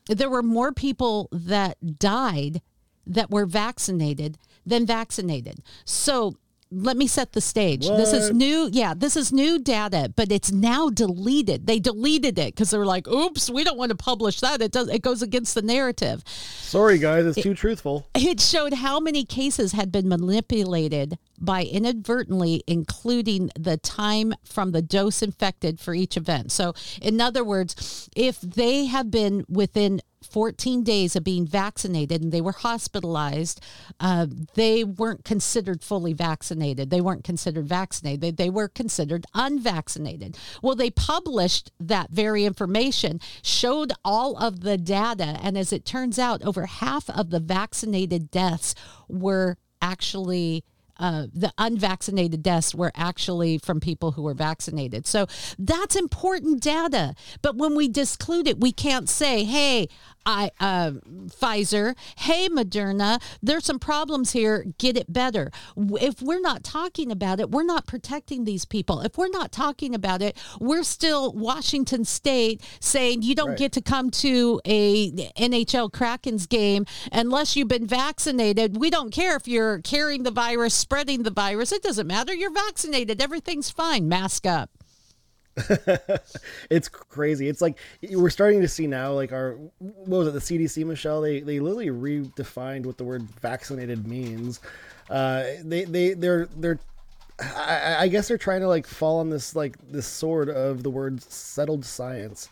Speaker 3: there were more people that died that were vaccinated than vaccinated. So let me set the stage. This is new. Yeah, this is new data, but it's now deleted. They deleted it because they were like, "Oops, we don't want to publish that. It does. It goes against the narrative."
Speaker 4: Sorry, guys, it's too truthful.
Speaker 3: It showed how many cases had been manipulated by inadvertently including the time from the dose infected for each event. So, in other words, if they have been within 14 days of being vaccinated and they were hospitalized, uh, they weren't considered fully vaccinated. They weren't considered vaccinated. They, they were considered unvaccinated. Well, they published that very information, showed all of the data, and as it turns out, over half of the vaccinated deaths were actually uh, the unvaccinated deaths were actually from people who were vaccinated. So that's important data. But when we disclude it, we can't say, "Hey, I uh, Pfizer, hey Moderna, there's some problems here. Get it better." If we're not talking about it, we're not protecting these people. If we're not talking about it, we're still Washington State saying you don't
Speaker 4: Right.
Speaker 3: get to come to a NHL Krakens game unless you've been vaccinated. We don't care if you're carrying the virus, spreading the virus. It doesn't matter. You're vaccinated. Everything's fine. Mask up.
Speaker 4: it's crazy. It's like we're starting to see now, like our what was it, the CDC, Michelle? They they literally redefined what the word vaccinated means. Uh, they they they're they're. I, I guess they're trying to like fall on this like this sword of the word settled science,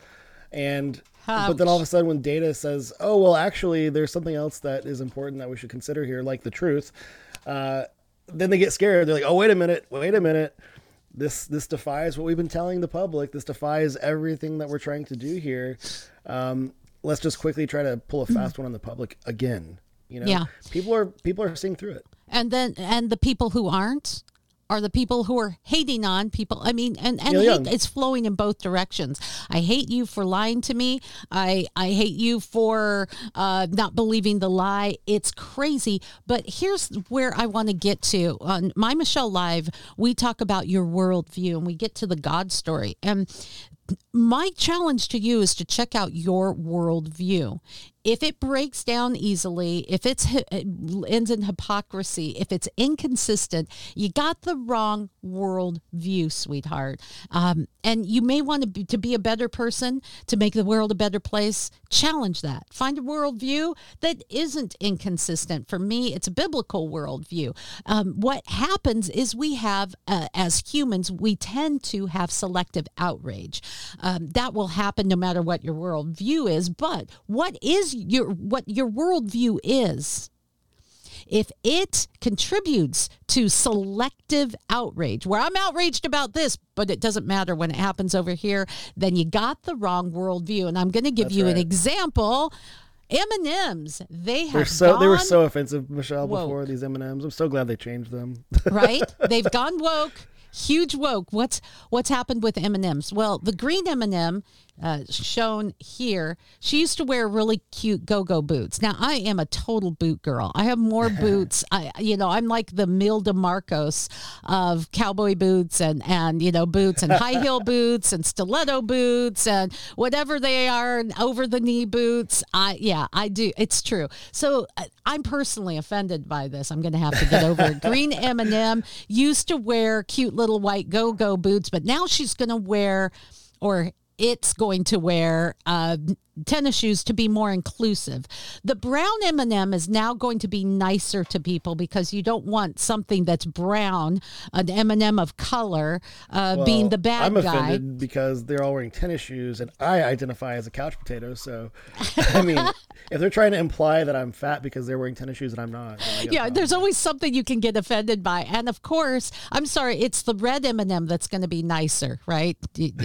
Speaker 4: and but then all of a sudden when data says, oh well, actually there's something else that is important that we should consider here, like the truth. Uh, then they get scared. They're like, oh wait a minute, wait a minute this this defies what we've been telling the public. This defies everything that we're trying to do here. Um, let's just quickly try to pull a fast one on the public again. You know,
Speaker 3: Yeah.
Speaker 4: people are people are seeing through it.
Speaker 3: And then and the people who aren't are the people who are hating on people. I mean, and, and hate, it's flowing in both directions. I hate you for lying to me. I I hate you for uh, not believing the lie. It's crazy. But here's where I want to get to. On My Michelle Live, we talk about your worldview and we get to the God story. And my challenge to you is to check out your worldview. If it breaks down easily, if it's it ends in hypocrisy, if it's inconsistent, you got the wrong world view, sweetheart. Um, and you may want to be, to be a better person to make the world a better place. Challenge that. Find a worldview that isn't inconsistent. For me, it's a biblical worldview. Um, what happens is we have, uh, as humans, we tend to have selective outrage. Um, that will happen no matter what your worldview is. But what is your what your worldview is? if it contributes to selective outrage, where I'm outraged about this, but it doesn't matter when it happens over here, then you got the wrong worldview. And I'm going to give
Speaker 4: That's
Speaker 3: you an example. M&Ms, they have
Speaker 4: They're so they were so offensive, Michelle.
Speaker 3: woke.
Speaker 4: Before these M and M's, I'm so glad they changed them.
Speaker 3: right? They've gone woke, huge woke. What's what's happened with M and M's? Well, the green M and M. Uh, shown here, she used to wear really cute go-go boots. Now I am a total boot girl. I have more boots. I, you know, I'm like the Imelda Marcos of cowboy boots and and you know boots and high heel boots and stiletto boots and whatever they are and over the knee boots. I yeah, I do. It's true. So uh, I'm personally offended by this. I'm going to have to get over it. Green M&M used to wear cute little white go-go boots, but now she's going to wear or it's going to wear uh, tennis shoes to be more inclusive. The brown M&M is now going to be nicer to people because you don't want something that's brown, an M&M of color, uh, being the bad
Speaker 4: I'm
Speaker 3: guy.
Speaker 4: offended because they're all wearing tennis shoes, and I identify as a couch potato. So, I mean, if they're trying to imply that I'm fat because they're wearing tennis shoes and I'm not, then I got a
Speaker 3: yeah, there's always something you can get offended by, and of course, I'm sorry, it's the red M&M that's going to be nicer, right?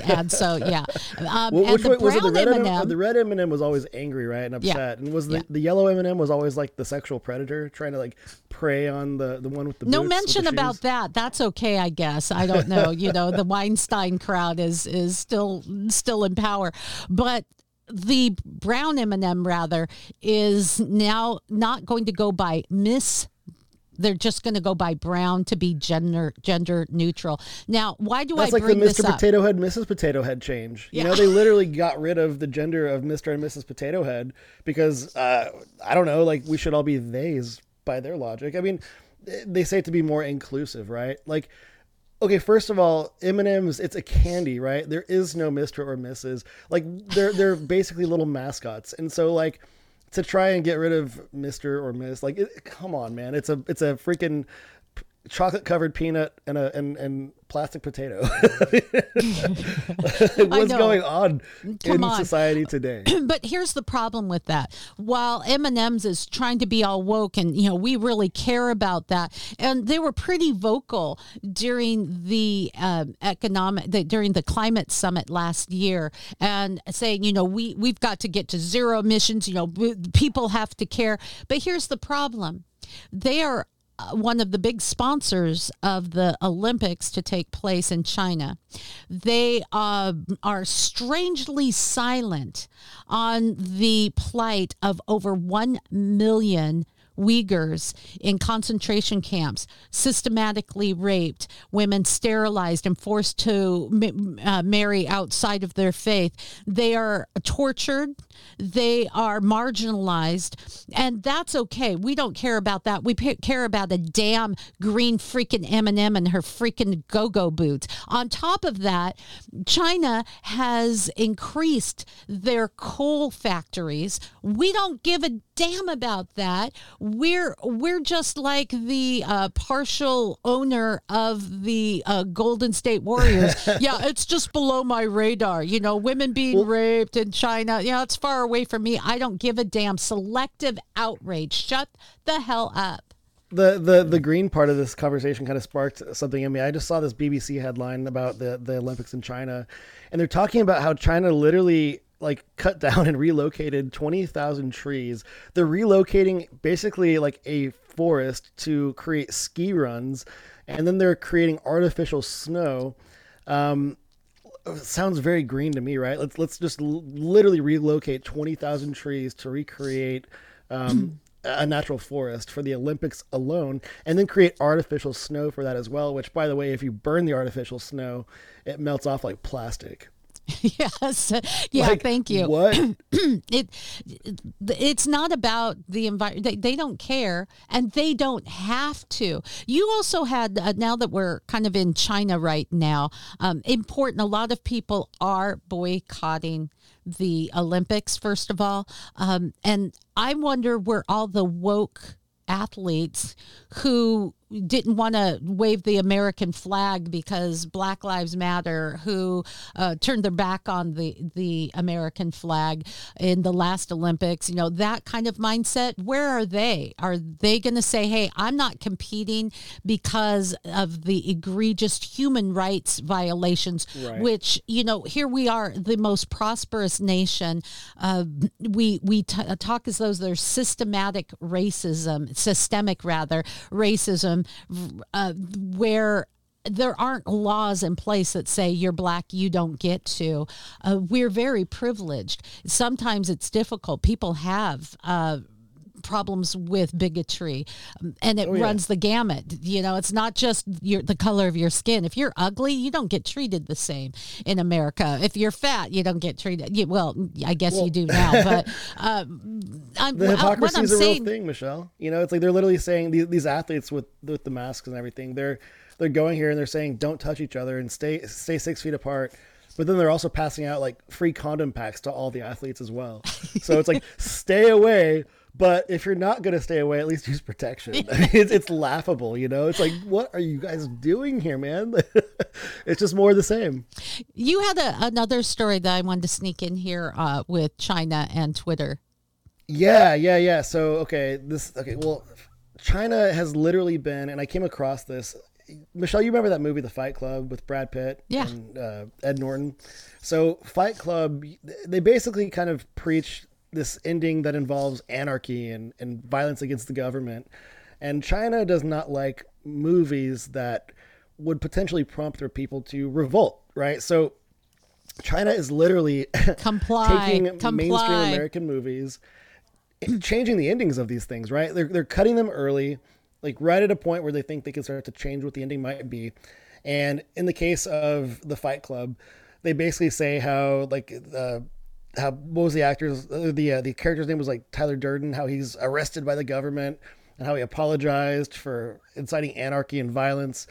Speaker 3: And so, yeah, um,
Speaker 4: Well,
Speaker 3: and
Speaker 4: which
Speaker 3: the
Speaker 4: one- was it? The red M&M,
Speaker 3: M&M,
Speaker 4: the red M&M was always angry, right, and
Speaker 3: Yeah.
Speaker 4: upset, and was the,
Speaker 3: Yeah.
Speaker 4: the yellow M&M was always like the sexual predator trying to like prey on the the one with the
Speaker 3: no
Speaker 4: boots with the
Speaker 3: mention about that. That's okay, I guess. I don't know. you know, the Weinstein crowd is is still still in power, but the brown M&M rather is now not going to go by Miss they're just going to go by brown to be gender gender neutral. Now, why do I think
Speaker 4: That's
Speaker 3: I
Speaker 4: like the
Speaker 3: bring this
Speaker 4: Mr. Potato Head, Mrs. Potato Head change. You know, they literally got rid of the gender of Mr. and Mrs. Potato Head because uh, I don't know, like we should all be theys by their logic. I mean, they say it to be more inclusive, right? Like, okay, first of all, M and M's it's a candy, right? There is no Mr. or Mrs. Like they're they're basically little mascots, and so like to try and get rid of Mr. or Miss, like it, come on, man, it's a it's a freaking chocolate covered peanut and a and, and plastic potato. What's going on
Speaker 3: Come
Speaker 4: in
Speaker 3: on.
Speaker 4: society today?
Speaker 3: but here's the problem with that. While M&M's is trying to be all woke and you know we really care about that and they were pretty vocal during the um, economic the, during the climate summit last year and saying you know we we've got to get to zero emissions, you know people have to care. But here's the problem. They are one of the big sponsors of the Olympics to take place in China. They uh, are strangely silent on the plight of over 1 million. Uyghurs in concentration camps, systematically raped, women sterilized and forced to uh, marry outside of their faith. They are tortured. They are marginalized, and that's okay. We don't care about that. We pa- care about a damn green freaking M&M and her freaking go-go boots. On top of that, China has increased their coal factories. We don't give a damn about that. We're we're just like the uh, partial owner of the uh, Golden State Warriors. yeah, it's just below my radar. You know, women being raped in China. You know, it's far away from me. I don't give a damn. Selective outrage. Shut the hell up.
Speaker 4: the the the green part of this conversation kind of sparked something in me. I just saw this BBC headline about the the Olympics in China, and they're talking about how China literally like cut down and relocated 20,000 trees. They're relocating basically like a forest to create ski runs and then they're creating artificial snow. Um sounds very green to me, right? Let's let's just l- literally relocate 20,000 trees to recreate um a natural forest for the Olympics alone, and then create artificial snow for that as well. Which, by the way, if you burn the artificial snow, it melts off like plastic.
Speaker 3: yes. Yeah,
Speaker 4: Like,
Speaker 3: thank you.
Speaker 4: what?
Speaker 3: it it's not about the environment. They, they don't care and they don't have to. You also had uh, now that we're kind of in China right now. Um, important. A lot of people are boycotting the Olympics. First of all, um, and I wonder where all the woke athletes who didn't want to wave the American flag because Black Lives Matter, who uh, turned their back on the the American flag in the last Olympics. You know that kind of mindset. Where are they? Are they going to say, "Hey, I'm not competing because of the egregious human rights violations"?
Speaker 12: Right.
Speaker 3: Which you know, here we are, the most prosperous nation. Uh, we we t- talk as though there's systematic racism, systemic rather racism, uh, where there aren't laws in place that say you're black, you don't get to. Uh, we're very privileged. Sometimes it's difficult. People have. Uh, problems with bigotry um, and it
Speaker 12: Oh, yeah.
Speaker 3: runs the gamut you know it's not just your the color of your skin if you're ugly you don't get treated the same in america if you're fat you don't get treated you, well i guess you do now but um, I'm,
Speaker 4: the hypocrisy
Speaker 3: I'm
Speaker 4: is a real thing, Michelle. You know, it's like they're literally saying these, these athletes with with the masks and everything. They're they're going here and they're saying don't touch each other and stay stay six feet apart. But then they're also passing out like free condom packs to all the athletes as well. So it's like stay away. But if you're not going to stay away, at least use protection. I mean, it's, it's laughable, you know. It's like, what are you guys doing here, man? it's just more of the same.
Speaker 3: You had a, another story that I wanted to sneak in here uh, with China and Twitter.
Speaker 4: Yeah, yeah, yeah. So okay, this okay. Well, China has literally been, and I came across this. Michelle, you remember that movie, The Fight Club, with Brad Pitt
Speaker 3: Yeah.
Speaker 4: and uh, Ed Norton? So, Fight Club, they basically kind of preach this ending that involves anarchy and, and violence against the government. And China does not like movies that would potentially prompt their people to revolt, right? So, China is literally
Speaker 3: Comply,
Speaker 4: taking mainstream. American movies and changing the endings of these things, right? They're they're cutting them early, like right at a point where they think they can start to change what the ending might be. And in the case of the Fight Club, they basically say how like uh, how what was the actor's uh, the uh, the character's name was like Tyler Durden, how he's arrested by the government and how he apologized for inciting anarchy and violence.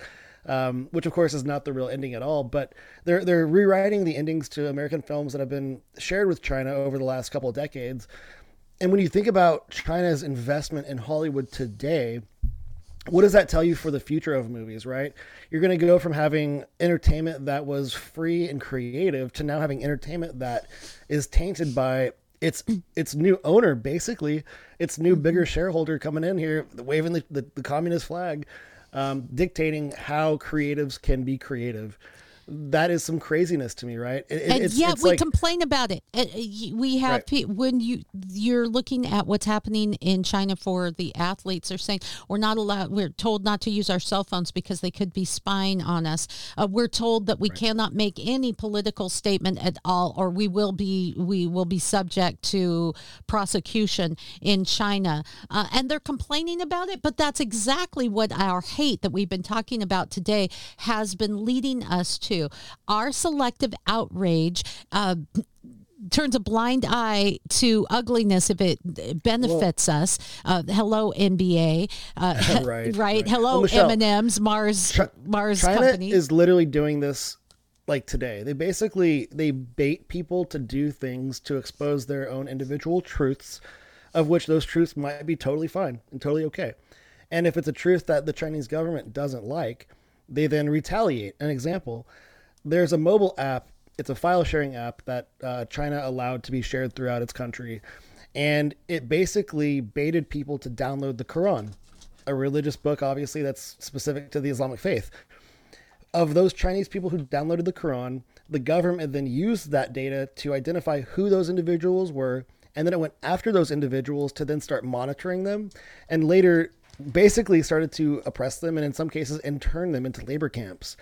Speaker 4: Um, which of course is not the real ending at all, but they're they're rewriting the endings to American films that have been shared with China over the last couple of decades. And when you think about China's investment in Hollywood today, what does that tell you for the future of movies, right? You're going to go from having entertainment that was free and creative to now having entertainment that is tainted by its its new owner, basically, its new bigger shareholder coming in here, waving the, the, the communist flag, um, dictating how creatives can be creative. That is some craziness to me, right? It-
Speaker 3: and
Speaker 4: it's,
Speaker 3: yet
Speaker 4: it's
Speaker 3: we
Speaker 4: like,
Speaker 3: complain about it. Uh, We have
Speaker 4: Right.
Speaker 3: pe- when you you're looking at what's happening in China for the athletes. They're saying we're not allowed. We're told not to use our cell phones because they could be spying on us. Uh, we're told that we cannot make any political statement at all, or we will be we will be subject to prosecution in China. Uh, and they're complaining about it, but that's exactly what our hate that we've been talking about today has been leading us to. Our selective outrage. Uh, turns a blind eye to ugliness if it benefits us. Uh, hello NBA, uh,
Speaker 4: Right,
Speaker 3: right,
Speaker 4: right.
Speaker 3: Hello
Speaker 4: Well, Michelle,
Speaker 3: M&M's, Mars, Mars
Speaker 4: China
Speaker 3: company.
Speaker 4: is literally doing this like today. They basically they bait people to do things to expose their own individual truths, of which those truths might be totally fine and totally okay. And if it's a truth that the Chinese government doesn't like, they then retaliate. An example: there's a mobile app. It's a file sharing app that uh, China allowed to be shared throughout its country, and it basically baited people to download the Quran, a religious book, obviously that's specific to the Islamic faith of those Chinese people who downloaded the Quran, the government then used that data to identify who those individuals were, and then it went after those individuals to then start monitoring them, and later basically started to oppress them and in some cases intern them into labor camps.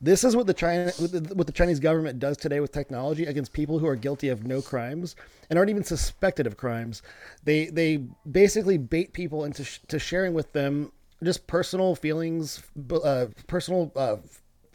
Speaker 4: This is what the China what the, Chinese government does today with technology against people who are guilty of no crimes and aren't even suspected of crimes. They they basically bait people into sh- to sharing with them just personal feelings, uh, personal uh,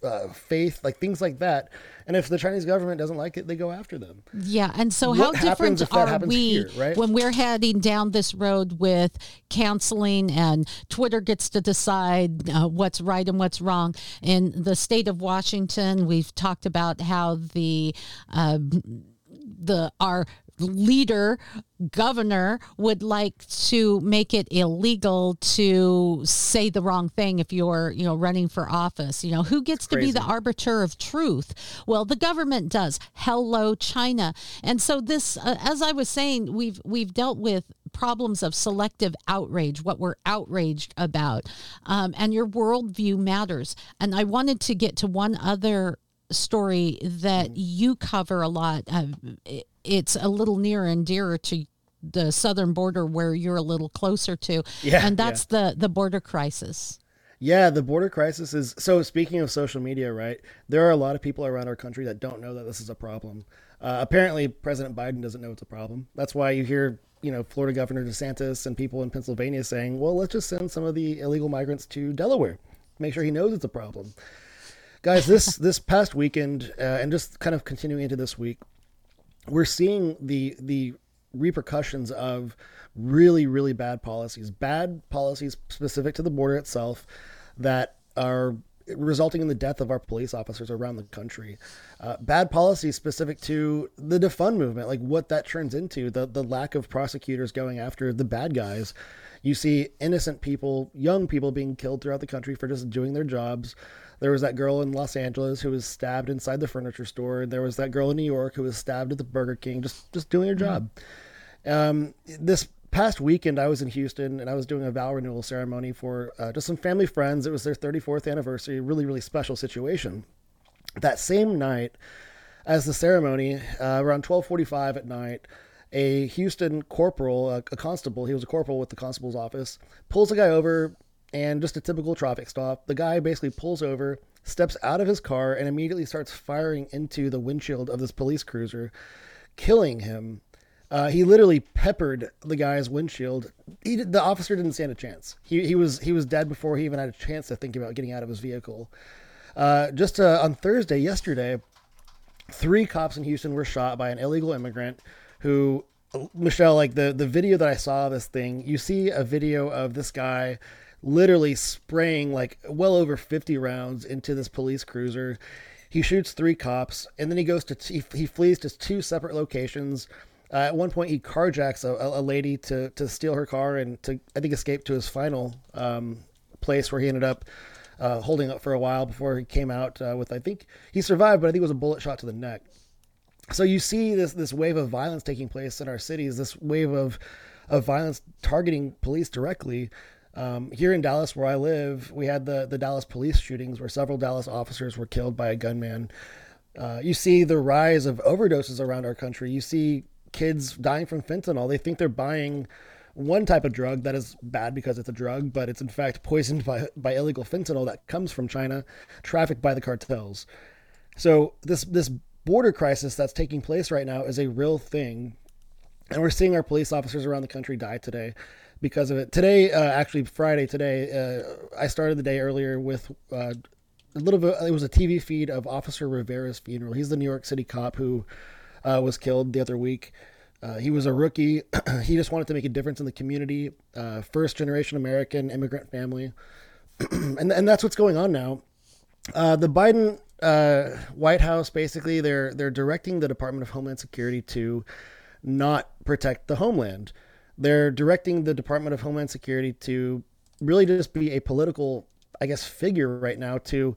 Speaker 4: uh, faith, like things like that. And if the Chinese government doesn't like it, they go after them.
Speaker 3: Yeah, and so
Speaker 4: What
Speaker 3: how different are we
Speaker 4: here, right?
Speaker 3: when we're heading down this road with canceling and Twitter gets to decide uh, what's right and what's wrong? In the state of Washington, we've talked about how the uh, the our leader governor would like to make it illegal to say the wrong thing if you're you know running for office. You know who gets to be the arbiter of truth? Well the government does. Hello china. And so this uh, as i was saying we've we've dealt with problems of selective outrage what we're outraged about. Um, and your worldview matters. And i wanted to get to one other story that you cover a lot. Um, it, it's a little nearer and dearer to the southern border where you're a little closer to.
Speaker 4: Yeah,
Speaker 3: and that's the the border crisis.
Speaker 4: Yeah, the border crisis is so. Speaking of social media, right? There are a lot of people around our country that don't know that this is a problem. Uh, apparently, President Biden doesn't know it's a problem. That's why you hear, you know, Florida Governor DeSantis and people in Pennsylvania saying, "Well, let's just send some of the illegal migrants to Delaware, make sure he knows it's a problem." Guys, this this past weekend, uh, and just kind of continuing into this week, we're seeing the the repercussions of really really bad policies bad policies specific to the border itself that are resulting in the death of our police officers around the country. Uh, bad policies specific to the defund movement like what that turns into the the lack of prosecutors going after the bad guys. You see innocent people young people being killed throughout the country for just doing their jobs there was that girl in Los Angeles who was stabbed inside the furniture store. There was that girl in New York who was stabbed at the Burger King, just just doing her job. Um, this past weekend, I was in Houston and I was doing a vow renewal ceremony for uh, just some family friends. It was their 34th anniversary, really really special situation. That same night, as the ceremony, uh, around 12:45 at night, a Houston corporal, a, a constable, he was a corporal with the constable's office, pulls a guy over and just a typical traffic stop. The guy basically pulls over, steps out of his car, and immediately starts firing into the windshield of this police cruiser, killing him. Uh, he literally peppered the guy's windshield. He, the officer didn't stand a chance. He, he was he was dead before he even had a chance to think about getting out of his vehicle. Uh, just uh, on Thursday, yesterday, three cops in Houston were shot by an illegal immigrant who Michelle like the the video that I saw of this thing you see a video of this guy literally spraying like well over 50 rounds into this police cruiser. He shoots three cops and then he goes to he, he flees to two separate locations. Uh, at one point he carjacks a, a lady to to steal her car and to I think escape to his final um, place where he ended up uh, holding up for a while before he came out uh, with I think he survived but I think it was a bullet shot to the neck. So you see this this wave of violence taking place in our cities this wave of of violence targeting police directly um, here in Dallas where I live we had the the Dallas police shootings where several Dallas officers were killed by a gunman. Uh, you see the rise of overdoses around our country. You see kids dying from fentanyl. They think they're buying one type of drug that is bad because it's a drug but it's in fact poisoned by by illegal fentanyl that comes from China trafficked by the cartels. So this this border crisis that's taking place right now is a real thing, and we're seeing our police officers around the country die today because of it. Today, uh, actually Friday today, uh, I started the day earlier with uh, a little bit. It was a TV feed of Officer Rivera's funeral. He's the New York City cop who uh, was killed the other week. Uh, he was a rookie. he just wanted to make a difference in the community. Uh, first generation American immigrant family, and and that's what's going on now. The Biden White House basically they're they're directing the Department of Homeland Security to not protect the homeland. They're directing the Department of Homeland Security to really just be a political, I guess, figure right now. To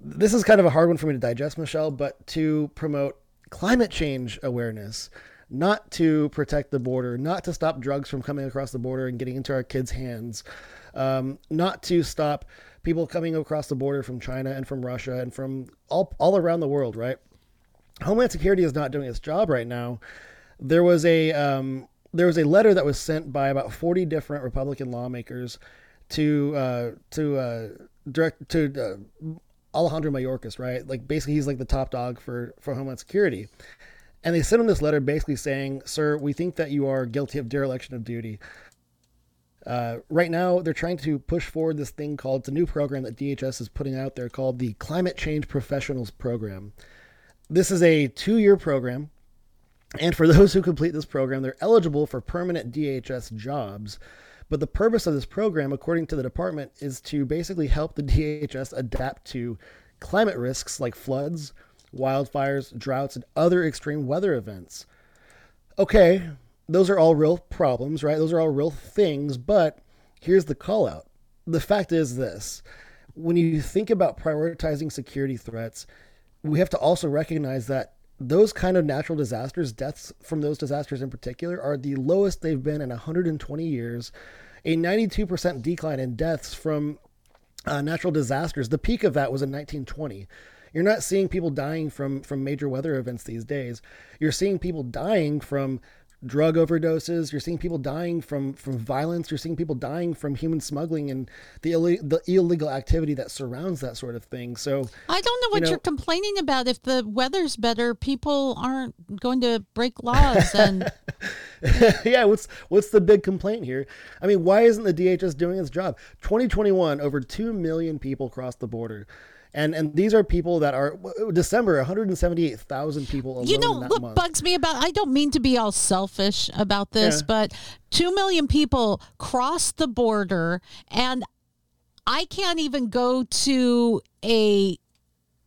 Speaker 4: this is kind of a hard one for me to digest, Michelle, but to promote climate change awareness, not to protect the border, not to stop drugs from coming across the border and getting into our kids' hands, um, not to stop people coming across the border from China and from Russia and from all, all around the world, right? Homeland Security is not doing its job right now. There was a um, there was a letter that was sent by about 40 different Republican lawmakers to uh, to uh, direct to uh, Alejandro Mayorkas, right? Like basically he's like the top dog for for Homeland Security. And they sent him this letter basically saying, "Sir, we think that you are guilty of dereliction of duty." Uh, right now, they're trying to push forward this thing called it's a new program that DHS is putting out there called the Climate Change Professionals Program. This is a two-year program, and for those who complete this program, they're eligible for permanent DHS jobs. But the purpose of this program, according to the department, is to basically help the DHS adapt to climate risks like floods, wildfires, droughts, and other extreme weather events. Okay, those are all real problems, right? Those are all real things, but here's the call out. The fact is this when you think about prioritizing security threats, we have to also recognize that those kind of natural disasters, deaths from those disasters in particular, are the lowest they've been in 120 years. A 92% decline in deaths from uh, natural disasters. The peak of that was in 1920. You're not seeing people dying from from major weather events these days. You're seeing people dying from drug overdoses. You're seeing people dying from from violence. You're seeing people dying from human smuggling and the Ill- the illegal activity that surrounds that sort of thing. So
Speaker 3: I don't know what
Speaker 4: you know,
Speaker 3: you're complaining about. If the weather's better, people aren't going to break laws and
Speaker 4: yeah, what's what's the big complaint here? I mean, why isn't the DHS doing its job? 2021, over 2 million people crossed the border. And and these are people that are December 178,000 people
Speaker 3: you know what
Speaker 4: month.
Speaker 3: bugs me about I don't mean to be all selfish about this,
Speaker 4: Yeah.
Speaker 3: but 2 million people crossed the border and I can't even go to a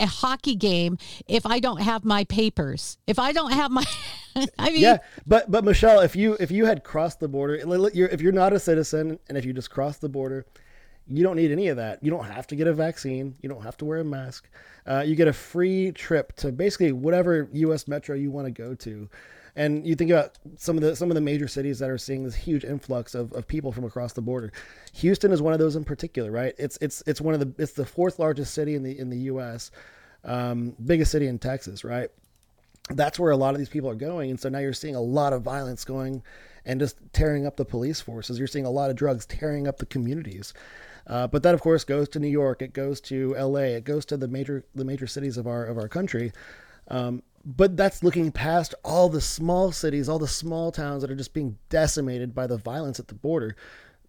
Speaker 3: a hockey game if I don't have my papers. If I don't have my I mean
Speaker 4: yeah, but but Michelle, if you if you had crossed the border, if you're not a citizen and if you just crossed the border, you don't need any of that. You don't have to get a vaccine. You don't have to wear a mask. Uh, you get a free trip to basically whatever U.S. metro you want to go to. And you think about some of the some of the major cities that are seeing this huge influx of, of people from across the border. Houston is one of those in particular, right? It's it's it's one of the it's the fourth largest city in the in the U.S. Um, biggest city in Texas, right? that's where a lot of these people are going. And so now you're seeing a lot of violence going and just tearing up the police forces. You're seeing a lot of drugs tearing up the communities. Uh, but that, of course, goes to New York. It goes to L.A. It goes to the major the major cities of our of our country. Um, but that's looking past all the small cities, all the small towns that are just being decimated by the violence at the border.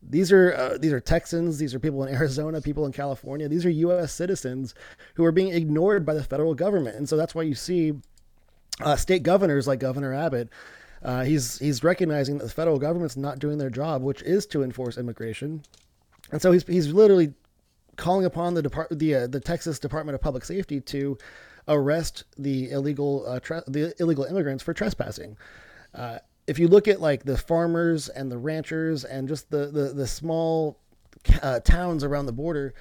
Speaker 4: These are uh, these are Texans. These are people in Arizona, people in California. These are U.S. citizens who are being ignored by the federal government, and so that's why you see uh, state governors like Governor Abbott. Uh, he's he's recognizing that the federal government's not doing their job, which is to enforce immigration, and so he's he's literally calling upon the depart the uh, the Texas Department of Public Safety to arrest the illegal uh, the illegal immigrants for trespassing. Uh, if you look at like the farmers and the ranchers and just the the, the small uh, towns around the border,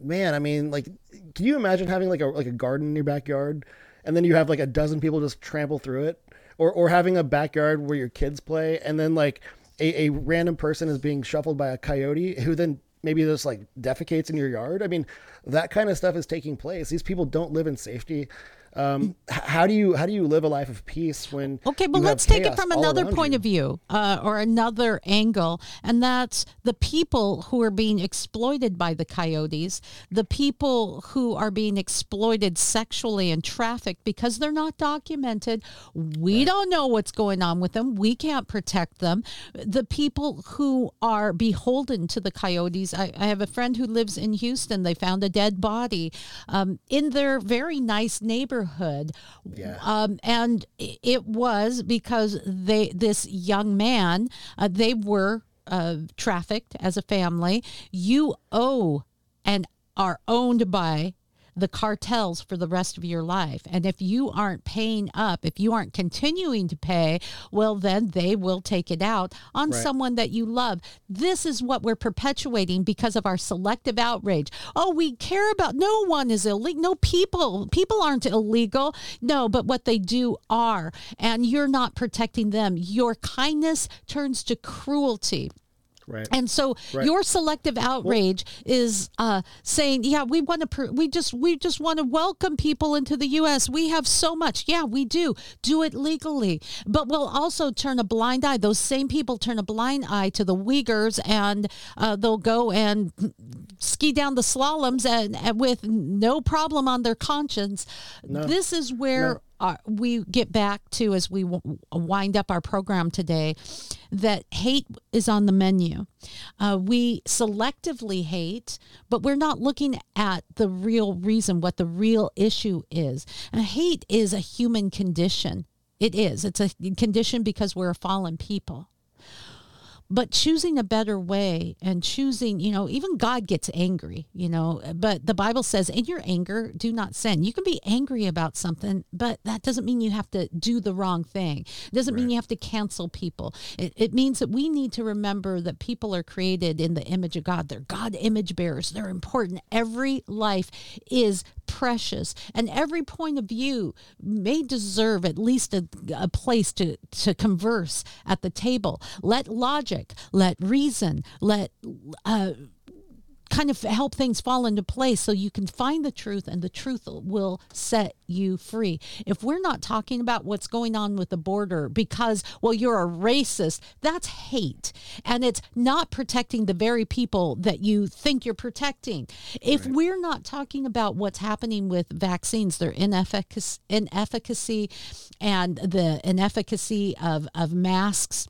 Speaker 4: man, I mean, like, can you imagine having like a like a garden in your backyard, and then you have like a dozen people just trample through it, or or having a backyard where your kids play, and then like a, a random person is being shuffled by a coyote who then maybe just like defecates in your yard. I mean, that kind of stuff is taking place. These people don't live in safety. Um, how do you how do you live a life of peace when
Speaker 3: Okay, but let's take it from another point
Speaker 4: you?
Speaker 3: of view uh, or another angle, and that's the people who are being exploited by the coyotes, the people who are being exploited sexually and trafficked because they're not documented. We don't know what's going on with them. We can't protect them. The people who are beholden to the coyotes. I, I have a friend who lives in Houston. They found a dead body um, in their very nice neighborhood.
Speaker 4: Yeah.
Speaker 3: Um, and it was because they this young man uh, they were uh, trafficked as a family. You owe and are owned by the cartels for the rest of your life. And if you aren't paying up, if you aren't continuing to pay, well, then they will take it out on
Speaker 12: Right.
Speaker 3: someone that you love. This is what we're perpetuating because of our selective outrage. Oh, we care about no one is illegal. No people, people aren't illegal. No, but what they do are. And you're not protecting them. Your kindness turns to cruelty.
Speaker 4: Right.
Speaker 3: And so
Speaker 4: Right.
Speaker 3: your selective outrage is uh, saying, "Yeah, we want to. Pr- we just we just want to welcome people into the U.S. We have so much. Yeah, we do. Do it legally, but we'll also turn a blind eye. Those same people turn a blind eye to the Uyghurs, and uh, they'll go and ski down the slaloms and, and with no problem on their conscience.
Speaker 4: No.
Speaker 3: This is where."
Speaker 4: No.
Speaker 3: We get back to as we w- wind up our program today that hate is on the menu. Uh, we selectively hate, but we're not looking at the real reason, what the real issue is. And hate is a human condition. It is. It's a condition because we're a fallen people but choosing a better way and choosing you know even god gets angry you know but the bible says in your anger do not sin. You can be angry about something but that doesn't mean you have to do the wrong thing. It doesn't right. mean you have to cancel people. It, it means that we need to remember that people are created in the image of god. They're god image bearers. They're important. Every life is precious and every point of view may deserve at least a, a place to, to converse at the table. Let logic let reason let uh, kind of help things fall into place so you can find the truth and the truth will set you free. If we're not talking about what's going on with the border because, well, you're a racist, that's hate. And it's not protecting the very people that you think you're protecting. If right. we're not talking about what's happening with vaccines, their inefficacy, inefficacy and the inefficacy of, of masks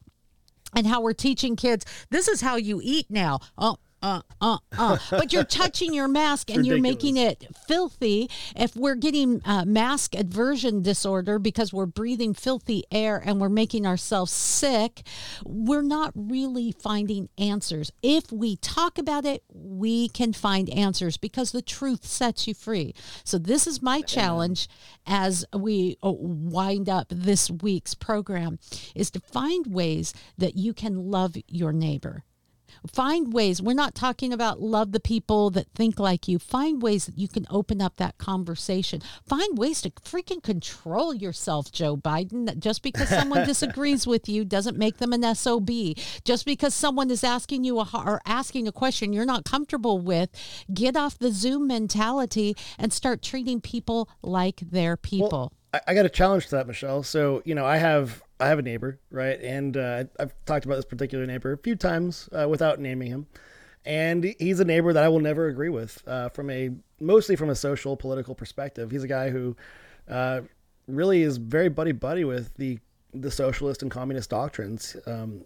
Speaker 3: and how we're teaching kids this is how you eat now. Oh, uh, uh, uh. But you're touching your mask and you're making it filthy. If we're getting uh, mask aversion disorder because we're breathing filthy air and we're making ourselves sick, we're not really finding answers. If we talk about it, we can find answers because the truth sets you free. So, this is my challenge as we uh, wind up this week's program is to find ways that you can love your neighbor Find ways. We're not talking about love the people that think like you. Find ways that you can open up that conversation. Find ways to freaking control yourself, Joe Biden. Just because someone disagrees with you doesn't make them an SOB. Just because someone is asking you a, or asking a question you're not comfortable with, get off the Zoom mentality and start treating people like they're people. Well,
Speaker 4: I, I got a challenge to that, Michelle. So, you know, I have I have a neighbor, right? And uh, I've talked about this particular neighbor a few times uh, without naming him. And he's a neighbor that I will never agree with uh, from a mostly from a social political perspective. He's a guy who uh, really is very buddy buddy with the the socialist and communist doctrines. Um,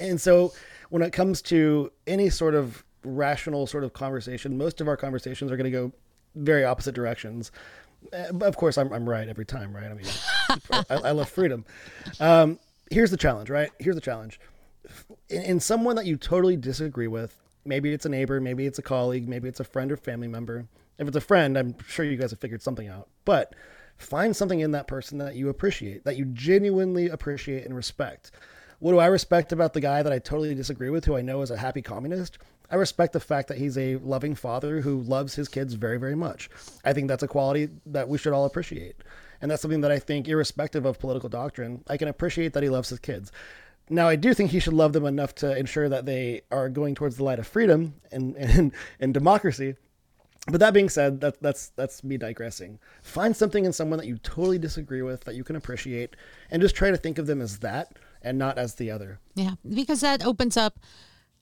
Speaker 4: and so when it comes to any sort of rational sort of conversation, most of our conversations are going to go very opposite directions. Uh, of course, I'm, I'm right every time, right? I mean, I, I, love freedom. Um, here's the challenge, right? Here's the challenge. In, in, someone that you totally disagree with, maybe it's a neighbor, maybe it's a colleague, maybe it's a friend or family member. If it's a friend, I'm sure you guys have figured something out. But find something in that person that you appreciate, that you genuinely appreciate and respect. What do I respect about the guy that I totally disagree with, who I know is a happy communist? I respect the fact that he's a loving father who loves his kids very, very much. I think that's a quality that we should all appreciate. And that's something that I think, irrespective of political doctrine, I can appreciate that he loves his kids. Now, I do think he should love them enough to ensure that they are going towards the light of freedom and, and, and democracy. But that being said, that, that's that's me digressing. Find something in someone that you totally disagree with that you can appreciate, and just try to think of them as that and not as the other.
Speaker 3: Yeah, because that opens up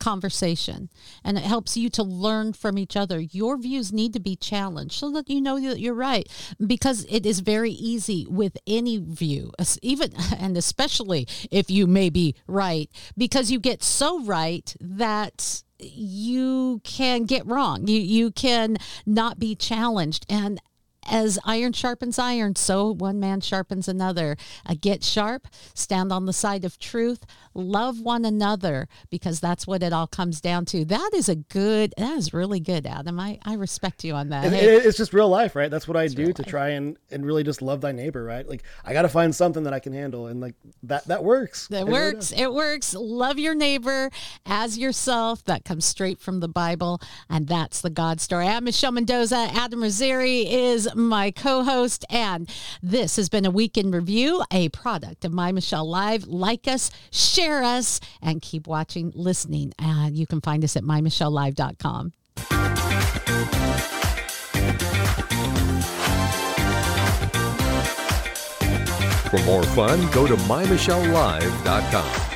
Speaker 3: conversation and it helps you to learn from each other. Your views need to be challenged so that you know that you're right because it is very easy with any view, even and especially if you may be right, because you get so right that you can get wrong. You you can not be challenged and as iron sharpens iron, so one man sharpens another. Uh, get sharp, stand on the side of truth, love one another, because that's what it all comes down to. That is a good, that is really good, Adam. I, I respect you on that.
Speaker 4: It, hey. It's just real life, right? That's what I do to life. try and, and really just love thy neighbor, right? Like, I got to find something that I can handle. And like, that, that works.
Speaker 3: That it works. Really it works. Love your neighbor as yourself. That comes straight from the Bible. And that's the God story. I'm Michelle Mendoza. Adam Rosari is my co host. And this has been a week in review, a product of My Michelle Live. Like us, share us, and keep watching, listening. And you can find us at mymichellelive.com.
Speaker 2: For more fun, go to mymichellelive.com.